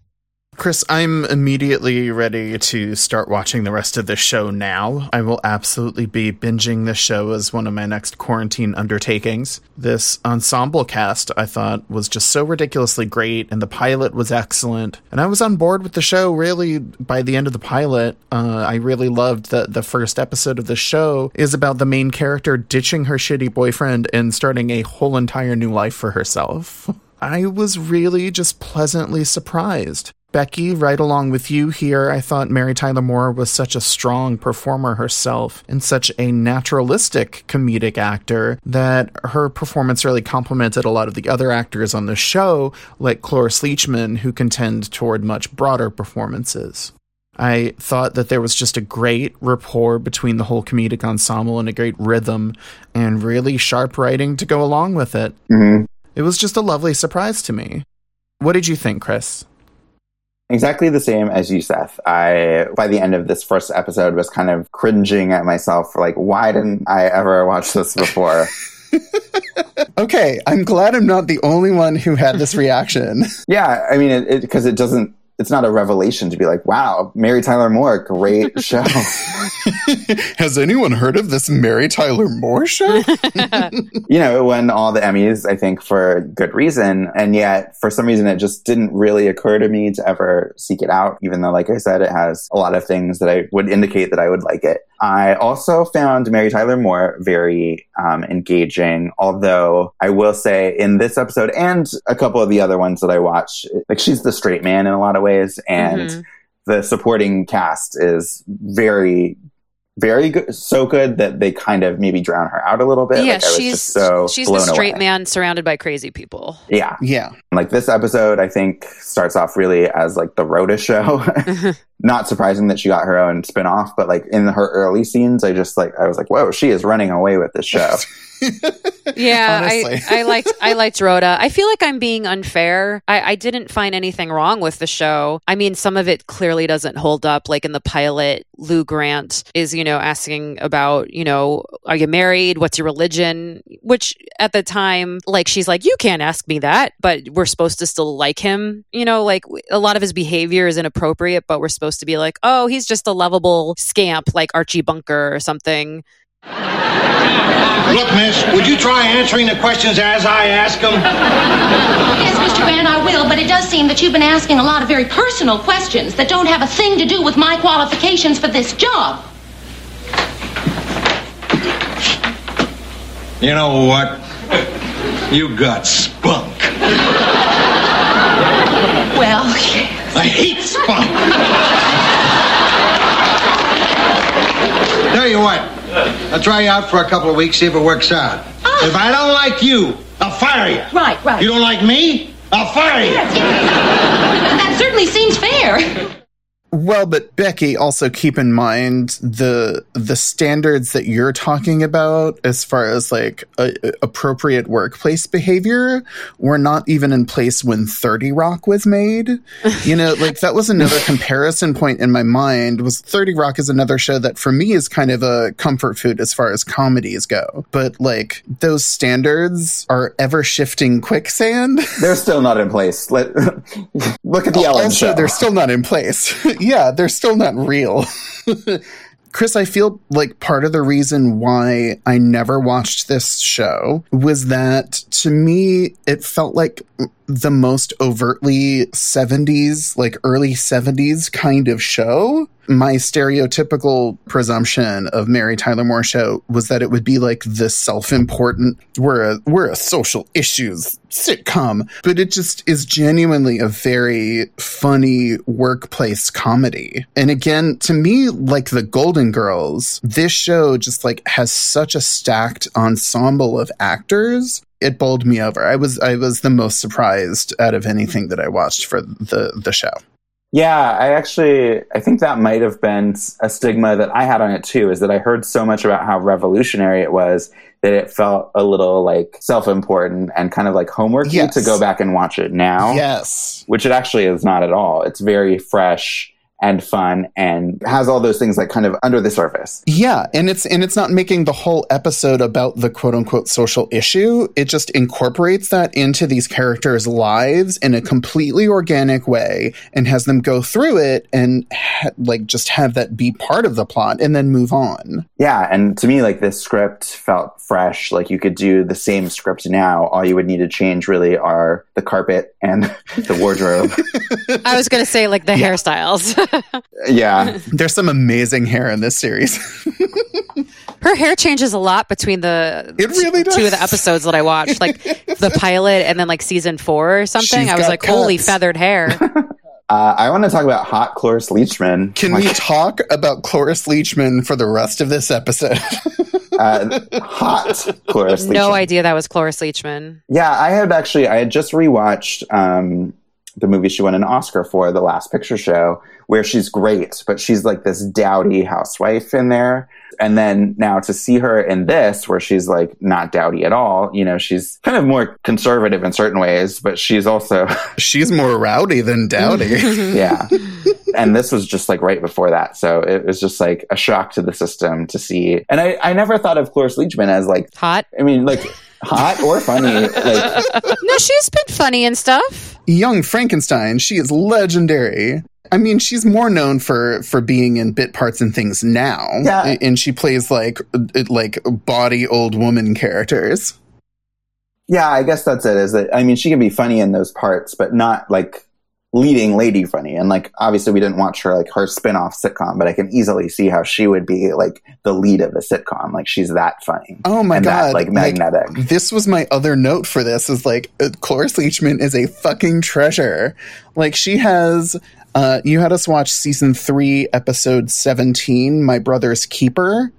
Chris, I'm immediately ready to start watching the rest of this show now. I will absolutely be binging this show as one of my next quarantine undertakings. This ensemble cast I thought was just so ridiculously great, and the pilot was excellent. And I was on board with the show really by the end of the pilot. Uh, I really loved that the first episode of the show is about the main character ditching her shitty boyfriend and starting a whole entire new life for herself. I was really just pleasantly surprised. Becky, right along with you here, I thought Mary Tyler Moore was such a strong performer herself and such a naturalistic comedic actor that her performance really complemented a lot of the other actors on the show, like Cloris Leachman, who contend toward much broader performances. I thought that there was just a great rapport between the whole comedic ensemble and a great rhythm and really sharp writing to go along with it. Mhm. It was just a lovely surprise to me. What did you think, Chris? Exactly the same as you, Seth. I, by the end of this first episode, was kind of cringing at myself for like, why didn't I ever watch this before? Okay, I'm glad I'm not the only one who had this reaction. yeah, I mean, it because it, doesn't. It's not a revelation to be like, wow, Mary Tyler Moore, great show. Has anyone heard of this Mary Tyler Moore show? you know, it won all the Emmys, I think, for good reason. And yet, for some reason, it just didn't really occur to me to ever seek it out, even though, like I said, it has a lot of things that I would indicate that I would like it. I also found Mary Tyler Moore very um, engaging, although I will say in this episode and a couple of the other ones that I watch, like she's the straight man in a lot of ways, and Mhm. the supporting cast is very, very good, so good that they kind of maybe drown her out a little bit. yeah, Like, I was she's just so she's the blown straight away. man surrounded by crazy people. Yeah, yeah. Like this episode, I think starts off really as like the Rhoda show. Not surprising that she got her own spin-off, but like in her early scenes, I just like I was like, whoa, she is running away with this show. Yeah, I, I liked I liked Rhoda. I feel like I'm being unfair. I, I didn't find anything wrong with the show. I mean, some of it clearly doesn't hold up. Like in the pilot, Lou Grant is, you know, asking about, you know, are you married? What's your religion? Which at the time, like she's like, you can't ask me that, but we're supposed to still like him. You know, like a lot of his behavior is inappropriate, but we're supposed to be like, oh, he's just a lovable scamp like Archie Bunker or something. Look, miss, would you try answering the questions as I ask them? Yes, Mr. Grant, I will, but it does seem that you've been asking a lot of very personal questions that don't have a thing to do with my qualifications for this job. You know what? You got spunk. Well, I hate spunk. Tell you what, I'll try you out for a couple of weeks, see if it works out. Ah. If I don't like you, I'll fire you. right, right. You don't like me? I'll fire you. That certainly seems fair. Well, but Becky, also keep in mind the the standards that you're talking about as far as like a, a- appropriate workplace behavior were not even in place when 30 Rock was made. You know, like that was another comparison point in my mind was 30 Rock is another show that for me is kind of a comfort food as far as comedies go. But like those standards are ever shifting quicksand. They're still not in place. Let, look at the Ellen also, show. they're still not in place. yeah, they're still not real. Chris, I feel like part of the reason why I never watched this show was that to me, it felt like the most overtly 70s, like early 70s kind of show. My stereotypical presumption of Mary Tyler Moore show was that it would be like the self-important, we're a, we're a social issues sitcom, but it just is genuinely a very funny workplace comedy. And again, to me, like the Golden Girls, this show just like has such a stacked ensemble of actors. It bowled me over. I was I was the most surprised out of anything that I watched for the the show. Yeah, I actually I think that might have been a stigma that I had on it too. Is that I heard so much about how revolutionary it was that it felt a little like self-important and kind of like homeworky Yes. to go back and watch it now. Yes. which it actually is not at all. It's very fresh and fun and has all those things like kind of under the surface. Yeah, and it's and it's not making the whole episode about the quote unquote social issue. It just incorporates that into these characters' lives in a completely organic way and has them go through it and ha- like just have that be part of the plot and then move on. Yeah, and to me, like this script felt fresh. Like you could do the same script now. All you would need to change really are the carpet and the wardrobe. I was going to say like the hairstyles. yeah, There's some amazing hair in this series. Her hair changes a lot between the It really does. two of the episodes that I watched, like the pilot and then like season four or something. She's I was got like, holy feathered hair. uh, I want to talk about hot Cloris Leachman. Can Like, we talk about Cloris Leachman for the rest of this episode? uh, hot Cloris Leachman? no idea that was Cloris Leachman. Yeah, I had actually I had just rewatched um the movie she won an Oscar for, The Last Picture Show, where she's great, but she's like this dowdy housewife in there. And then now to see her in this, where she's like not dowdy at all, you know, she's kind of more conservative in certain ways, but she's also, She's more rowdy than dowdy. yeah. and this was just like right before that. So it was just like a shock to the system to see. And I, I never thought of Cloris Leachman as like, Hot. I mean, like hot or funny. Like, No, she's been funny and stuff. Young Frankenstein, she is legendary. I mean, she's more known for for being in bit parts and things now, Yeah. and she plays like like body old woman characters. yeah, I guess that's it. Is that, I mean, she can be funny in those parts, but not like leading lady funny. And like, obviously we didn't watch her like her spin-off sitcom, but I can easily see how she would be like the lead of a sitcom. Like she's that funny. Oh my and god! That, like magnetic. this was my other note for this. Is like uh, Cloris Leachman is a fucking treasure. Like she has. Uh, you had us watch season three, episode seventeen, "My Brother's Keeper,"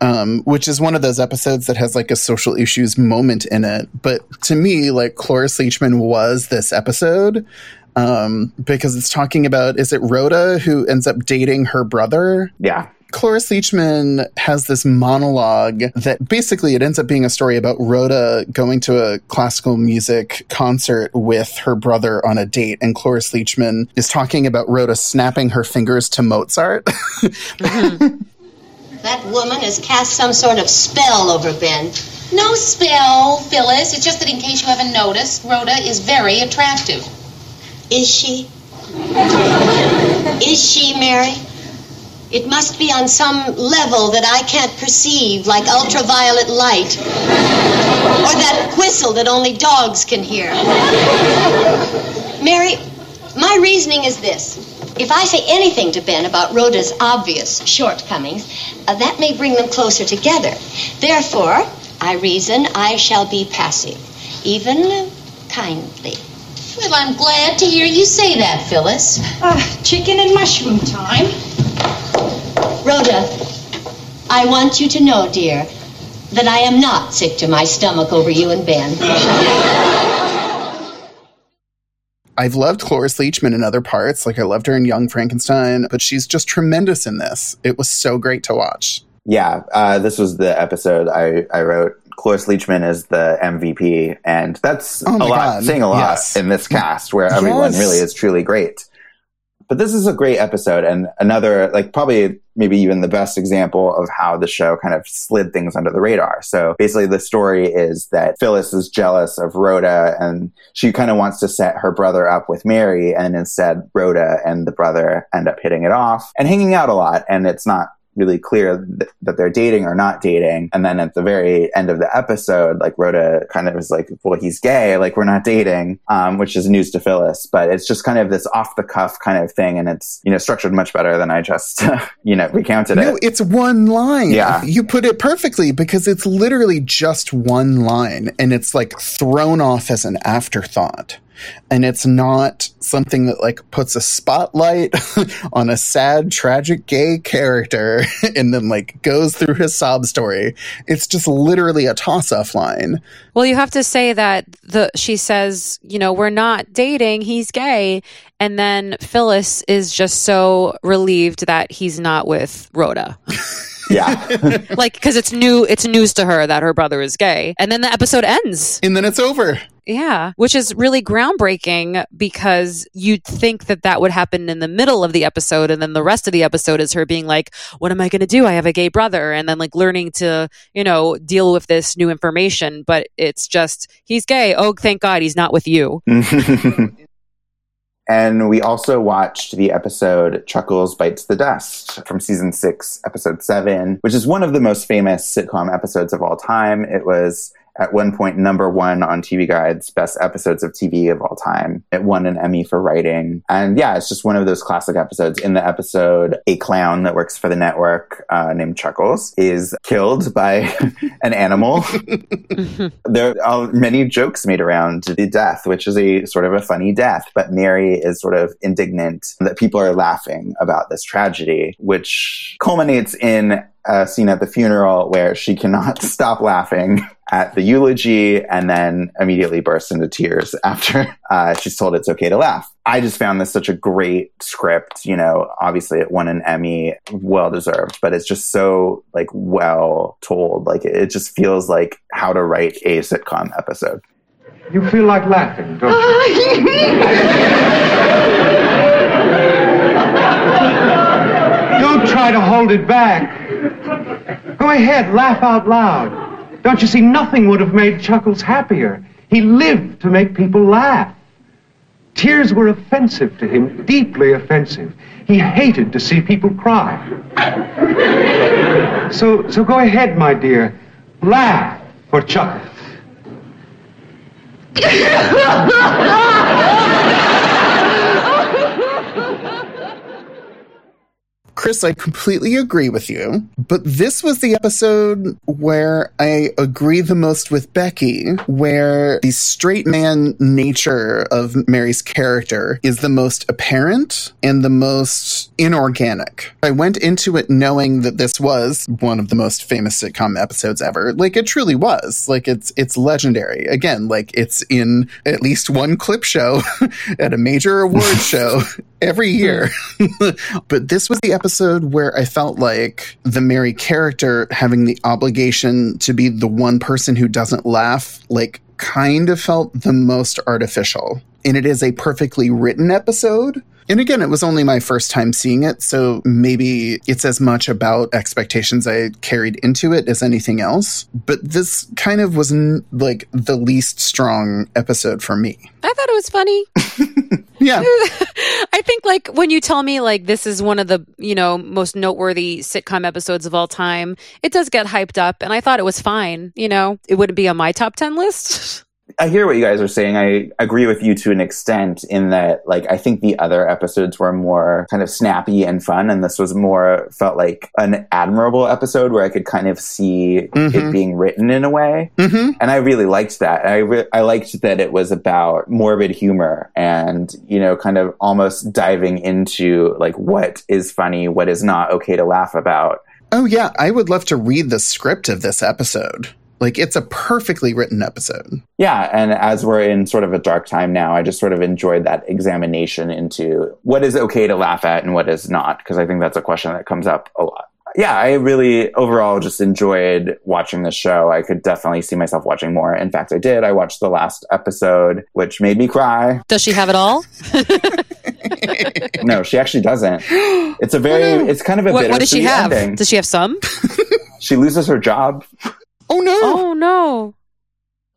um, which is one of those episodes that has like a social issues moment in it. But to me, like Cloris Leachman was this episode um, because it's talking about is it Rhoda who ends up dating her brother? yeah. Cloris Leachman has this monologue that basically it ends up being a story about Rhoda going to a classical music concert with her brother on a date, and Cloris Leachman is talking about Rhoda snapping her fingers to Mozart. That woman has cast some sort of spell over Ben. No spell, Phyllis. It's just that in case you haven't noticed, Rhoda is very attractive. Is she? Is she, Mary? It must be on some level that I can't perceive, like ultraviolet light. Or that whistle that only dogs can hear. Mary, my reasoning is this. If I say anything to Ben about Rhoda's obvious shortcomings, uh, that may bring them closer together. Therefore, I reason I shall be passive, even kindly. Well, I'm glad to hear you say that, Phyllis. Ah, chicken and mushroom time. Rhoda, I want you to know, dear, that I am not sick to my stomach over you and Ben. I've loved Cloris Leachman in other parts, like I loved her in Young Frankenstein, but she's just tremendous in this. It was so great to watch. Yeah. Uh, this was the episode I, I wrote. Cloris Leachman is the MVP, and that's Oh a lot, God. saying a lot Yes. in this cast where everyone Yes. really is truly great. But this is a great episode, and another, like, probably maybe even the best example of how the show kind of slid things under the radar. So basically, the story is that Phyllis is jealous of Rhoda, and she kind of wants to set her brother up with Mary, and instead, Rhoda and the brother end up hitting it off and hanging out a lot, and it's not really clear th- that they're dating or not dating. And then at the very end of the episode, like Rhoda kind of is like, well, he's gay, like we're not dating, um, which is news to Phyllis. But it's just kind of this off the cuff kind of thing. And it's, you know, structured much better than I just, you know, recounted No, it. it's one line. Yeah. You put it perfectly because it's literally just one line and it's like thrown off as an afterthought. And it's not something that like puts a spotlight on a sad, tragic gay character and then like goes through his sob story. It's just literally a toss off line. Well, you have to say that the she says, you know, we're not dating, he's gay, and then Phyllis is just so relieved that he's not with Rhoda. Yeah. like cuz it's new it's news to her that her brother is gay. And then the episode ends. And then it's over. Yeah, which is really groundbreaking because you'd think that that would happen in the middle of the episode and then the rest of the episode is her being like, "What am I going to do? I have a gay brother." And then like learning to, you know, deal with this new information, but it's just he's gay. Oh, thank God he's not with you. And we also watched the episode Chuckles Bites the Dust from season six, episode seven, which is one of the most famous sitcom episodes of all time. It was at one point number one on TV Guide's best episodes of TV of all time. It won an Emmy for writing. And yeah, it's just one of those classic episodes. In the episode, a clown that works for the network uh, named Chuckles is killed by an animal. there are many jokes made around the death, which is a sort of a funny death. But Mary is sort of indignant that people are laughing about this tragedy, which culminates in a scene at the funeral where she cannot stop laughing at the eulogy and then immediately bursts into tears after uh, she's told it's okay to laugh. I just found this such a great script. You know, obviously it won an Emmy, well deserved, but it's just so like well told. Like it just feels like how to write a sitcom episode. You feel like laughing, don't you? don't try to hold it back. Go ahead, laugh out loud. Don't you see, nothing would have made Chuckles happier. He lived to make people laugh. Tears were offensive to him, deeply offensive. He hated to see people cry. So, so go ahead, my dear. Laugh for Chuckles. Chris, I completely agree with you, but this was the episode where I agree the most with Becky, where the straight man nature of Mary's character is the most apparent and the most inorganic. I went into it knowing that this was one of the most famous sitcom episodes ever. Like it truly was. Like it's it's legendary. Again, like it's in at least one clip show at a major award show every year. but this was the episode where I felt like the Mary character having the obligation to be the one person who doesn't laugh, like, kind of felt the most artificial. And it is a perfectly written episode. And again, it was only my first time seeing it, so maybe it's as much about expectations I carried into it as anything else. But this kind of was n- like the least strong episode for me. I thought it was funny. Yeah. I like when you tell me like this is one of the, you know, most noteworthy sitcom episodes of all time, it does get hyped up and I thought it was fine, you know. It wouldn't be on my top 10 list. I hear what you guys are saying. I agree with you to an extent in that, like, I think the other episodes were more kind of snappy and fun, and this was more felt like an admirable episode where I could kind of see Mhm. it being written in a way, hmm and I really liked that. I re- I liked that it was about morbid humor and you know, kind of almost diving into like what is funny, what is not okay to laugh about. Oh, yeah. I would love to read the script of this episode. Like, it's a perfectly written episode. Yeah, and as we're in sort of a dark time now, I just sort of enjoyed that examination into what is okay to laugh at and what is not, because I think that's a question that comes up a lot. Yeah, I really overall just enjoyed watching the show. I could definitely see myself watching more. In fact, I did. I watched the last episode, which made me cry. Does she have it all? No, she actually doesn't. It's a very, it's kind of a what, what does she bittersweet have? ending. Does she have some? She loses her job, Oh, no. Oh no.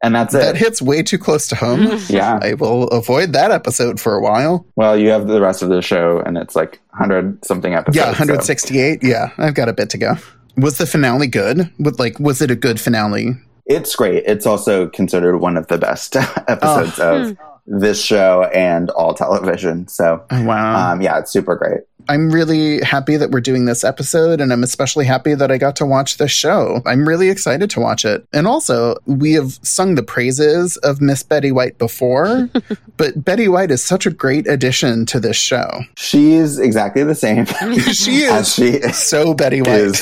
and that's it. That hits way too close to home. Yeah. I will avoid that episode for a while. Well, you have the rest of the show, and it's like hundred something episodes. Yeah, so- 168. Yeah, I've got a bit to go. Was the finale good? With like, was it a good finale? It's great. It's also considered one of the best episodes of this show and all television. So, Oh, wow. um, yeah, it's super great. I'm really happy that we're doing this episode, and I'm especially happy that I got to watch this show. I'm really excited to watch it. And also, we have sung the praises of Miss Betty White before, but Betty White is such a great addition to this show. She's exactly the same. She is she is so Betty White.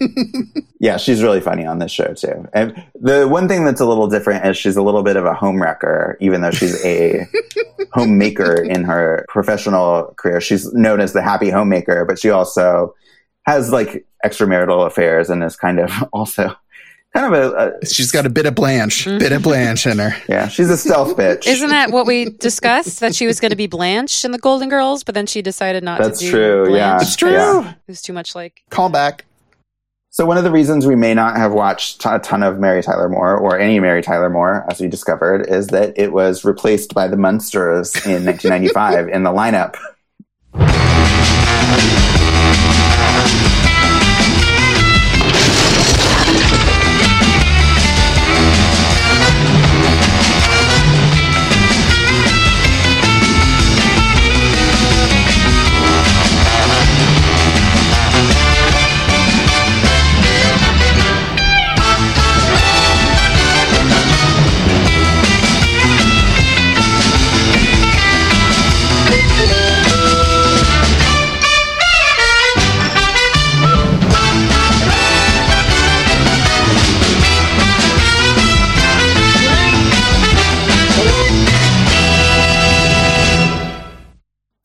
yeah, she's really funny on this show too. And the one thing that's a little different is she's a little bit of a homewrecker, even though she's a homemaker in her professional career. She's known as the happy homemaker, but she also has like extramarital affairs and is kind of also kind of a, a She's got a bit of Blanche, mm-hmm. bit of Blanche in her. yeah, she's a stealth bitch. Isn't that what we discussed? That she was going to be Blanche in the Golden Girls, but then she decided not That's to do true, yeah. Blanche. It's true. Yeah. It was too much like. Call back. So one of the reasons we may not have watched a ton of Mary Tyler Moore or any Mary Tyler Moore, as we discovered, is that it was replaced by the Munsters in 1995 in the lineup.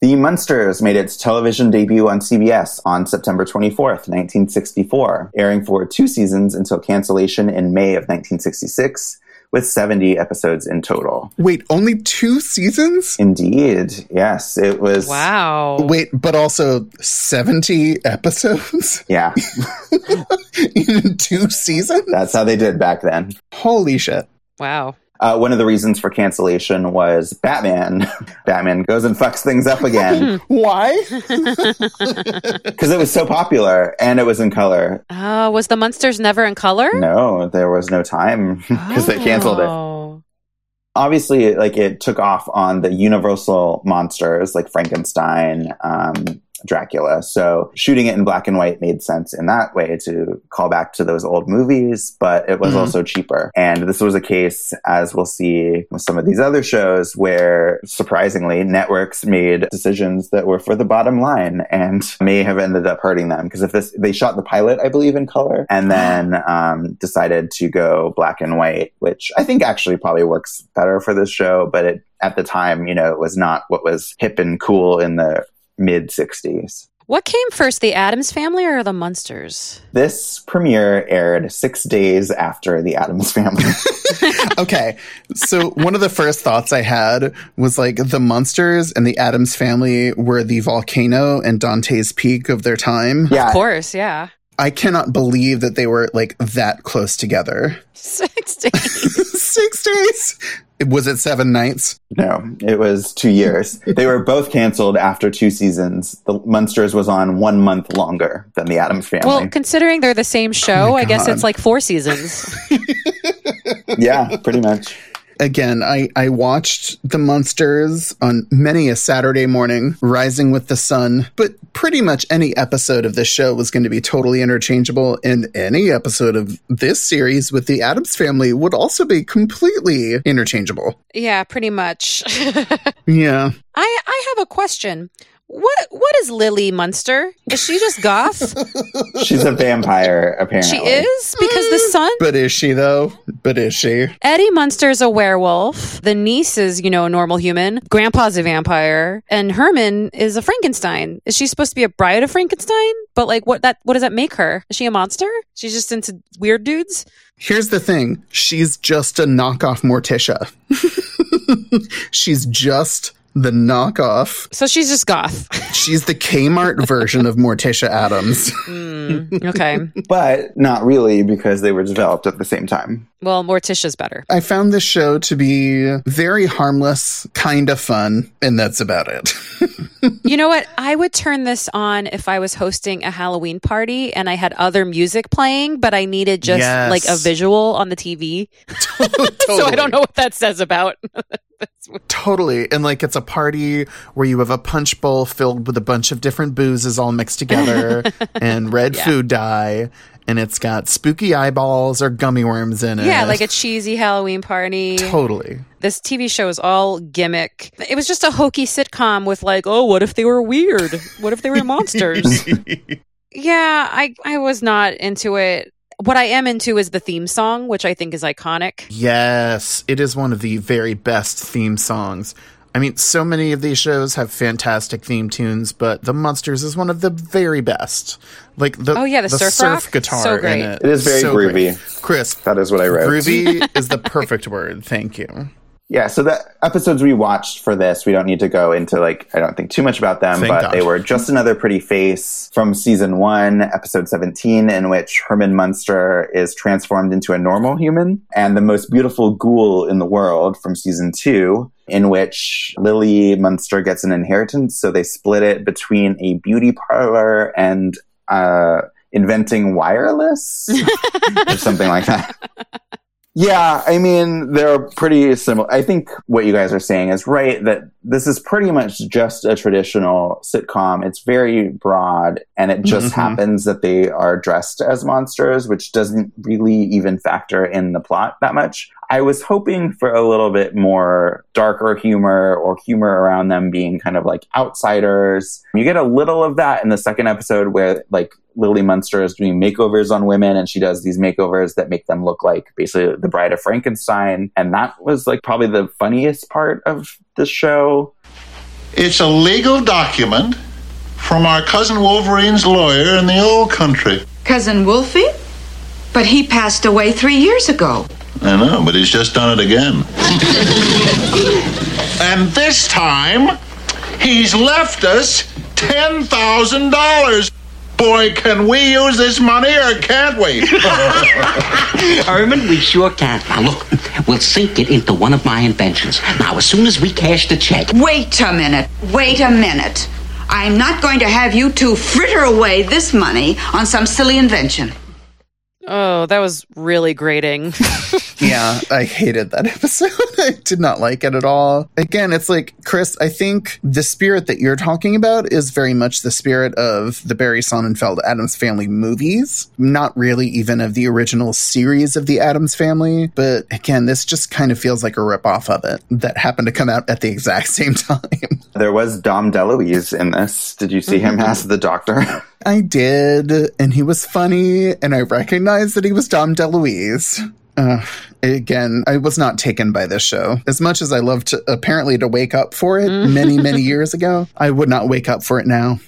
The Munsters made its television debut on CBS on September 24th, 1964, airing for two seasons until cancellation in May of 1966, with 70 episodes in total. Wait, only two seasons? Indeed. Yes, it was. Wow. Wait, but also 70 episodes Yeah, in two seasons? that's how they did back then. Holy shit. Wow. Uh, one of the reasons for cancellation was Batman. Batman goes and fucks things up again Why? because it was so popular and it was in color. Uh, was the Munsters never in color? No, there was no time because they canceled it. Oh. obviously like it took off on the universal monsters like frankenstein um, dracula. So shooting it in black and white made sense in that way to call back to those old movies but it was Mhm. also cheaper. And this was a case as we'll see with some of these other shows where surprisingly networks made decisions that were for the bottom line and may have ended up hurting them. Because if this they shot the pilot i believe in color and then um, decided to go black and white which i think actually probably works better for this show but it at the time you know it was not what was hip and cool in the mid 60s What came first, the Addams family or the Munsters? this premiere aired six days after the addams family okay. So one of the first thoughts I had was like the Munsters and the Addams family were the volcano and Dante's peak of their time. yeah Of course, yeah. I cannot believe that they were like that close together. Six days. Six days. Was it seven nights? No, it was two years. they were both canceled after two seasons. The Munsters was on one month longer than the Addams Family. well, considering they're the same oh show, Oh I guess it's like four seasons. yeah, pretty much. Again, I, I watched The Munsters on many a Saturday morning, rising with the sun, but pretty much any episode of this show was going to be totally interchangeable, and any episode of this series with the Addams family would also be completely interchangeable. yeah, pretty much. yeah. I Yeah. I have a question. What what is Lily Munster? Is she just goth? She's a vampire, apparently. she is because the hmm. son But is she, though? But is she? Eddie Munster's a werewolf. The niece is, you know, a normal human. Grandpa's a vampire, and Herman is a Frankenstein. Is she supposed to be a bride of Frankenstein? But like, what that what does that make her? Is she a monster? She's just into weird dudes. Here's the thing she's just a knockoff Morticia. she's just the knockoff. So she's just goth. She's the Kmart version of Morticia Addams. Mm, okay. But not really because they were developed at the same time. Well, Morticia's better. I found this show to be very harmless, kind of fun, and that's about it. You know what? I would turn this on if I was hosting a Halloween party and I had other music playing, but I needed just Yes. like a visual on the TV. So I don't know what that says about. Totally. And like it's a party where you have a punch bowl filled with a bunch of different boozes all mixed together and red Yeah. food dye. And it's got spooky eyeballs or gummy worms in it. yeah, like a cheesy Halloween party. Totally. This TV show is all gimmick. It was just a hokey sitcom with like, oh, what if they were weird? What if they were monsters? yeah, I I was not into it. What I am into is the theme song, which I think is iconic. Yes, it is one of the very best theme songs. I mean, so many of these shows have fantastic theme tunes, but The Munsters is one of the very best. Like the Oh, yeah, the surf rock? guitar So in great. it. It is very so great. groovy. Crisp. That is what I wrote. Groovy is the perfect word. Thank you. Yeah, so the episodes we watched for this, we don't need to go into like I don't think too much about them, Thank but God. they were just another pretty face from season one, episode seventeen, in which Herman Munster is transformed into a normal human, and the most beautiful ghoul in the world from season two, in which Lily Munster gets an inheritance, so they split it between a beauty parlor and uh, inventing wireless or something like that. Yeah, I mean, they're pretty similar. I think what you guys are saying is right that this is pretty much just a traditional sitcom. It's very broad, and it just Mhm. happens that they are dressed as monsters, which doesn't really even factor in the plot that much. I was hoping for a little bit more darker humor or humor around them being kind of like outsiders. You get a little of that in the second episode where like Lily Munster is doing makeovers on women and she does these makeovers that make them look like basically the bride of Frankenstein. And that was like probably the funniest part of the show. It's a legal document from our cousin Wolverine's lawyer in the old country. Cousin Wolfie? But he passed away three years ago. I know, but he's just done it again. and this time, he's left us $10,000. Boy, can we use this money or can't we? Herman, we sure can. Now, look, we'll sink it into one of my inventions. Now, as soon as we cash the check. Wait a minute. Wait a minute. I'm not going to have you two fritter away this money on some silly invention. Oh, that was really grating. yeah, I hated that episode. I did not like it at all. Again, it's like, Chris, I think the spirit that you're talking about is very much the spirit of the Barry Sonnenfeld Addams Family movies, not really even of the original series of the Addams Family. But again, this just kind of feels like a ripoff of it that happened to come out at the exact same time. There was Dom DeLuise in this. Did you see him Mhm. as the doctor? I did, and he was funny, and I recognized that he was Dom DeLuise. Uh, again, I was not taken by this show. As much as I loved to apparently to wake up for it many, many years ago, I would not wake up for it now.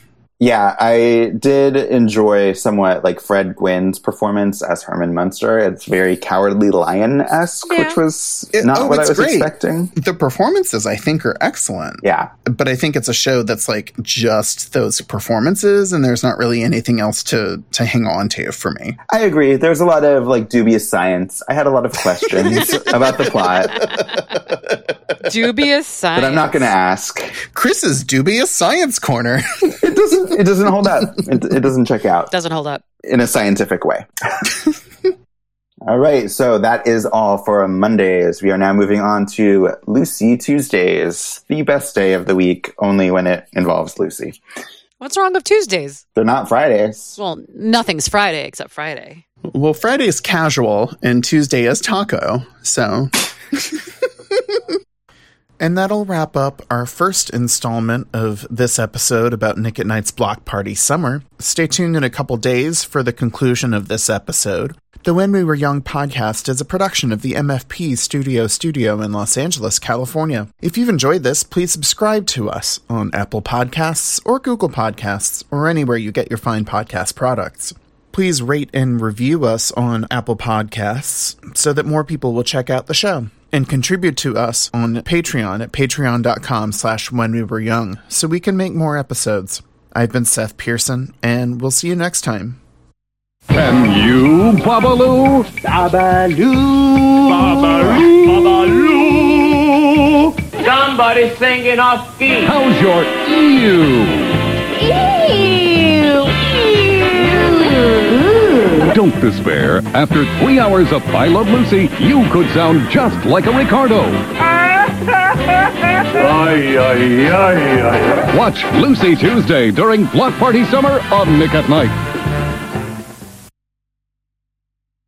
Yeah, I did enjoy somewhat like Fred Gwynne's performance as Herman Munster. It's very cowardly lion esque, which was not oh, what I it's was great. expecting. The performances, I think, are excellent. Yeah. But I think it's a show that's like just those performances, and there's not really anything else to to hang on to for me. I agree. There's a lot of like dubious science. I had a lot of questions about the plot Dubious science. But I'm not going to ask. Chris's dubious science corner. it doesn't. It doesn't hold up. It, it doesn't check out Doesn't hold up. in a scientific way. all right, so that is all for Mondays. We are now moving on to Lucy Tuesdays, the best day of the week, only when it involves Lucy. What's wrong with Tuesdays? They're not Fridays. Well, nothing's Friday except Friday. Well, Friday is casual and Tuesday is taco. So. and that'll wrap up our first installment of this episode about Nick at Nite's Block Party Summer. Stay tuned in a couple days for the conclusion of this episode. The When We Were Young podcast is a production of the MFP Studio Studio in Los Angeles, California. If you've enjoyed this, please subscribe to us on Apple Podcasts or Google Podcasts or anywhere you get your fine podcast products. Please rate and review us on Apple Podcasts so that more people will check out the show. And contribute to us on Patreon at patreon.com slash when we were young so we can make more episodes. I've been Seth Pearson, and we'll see you next time. Can you, Babaloo? Babaloo. Babaloo. Somebody singing off key. How's your ew? Don't despair. After three hours of I Love Lucy, you could sound just like a Ricardo. Ay, ay, ay, ay. Watch Lucy Tuesday during Block Party Summer on Nick at Nite.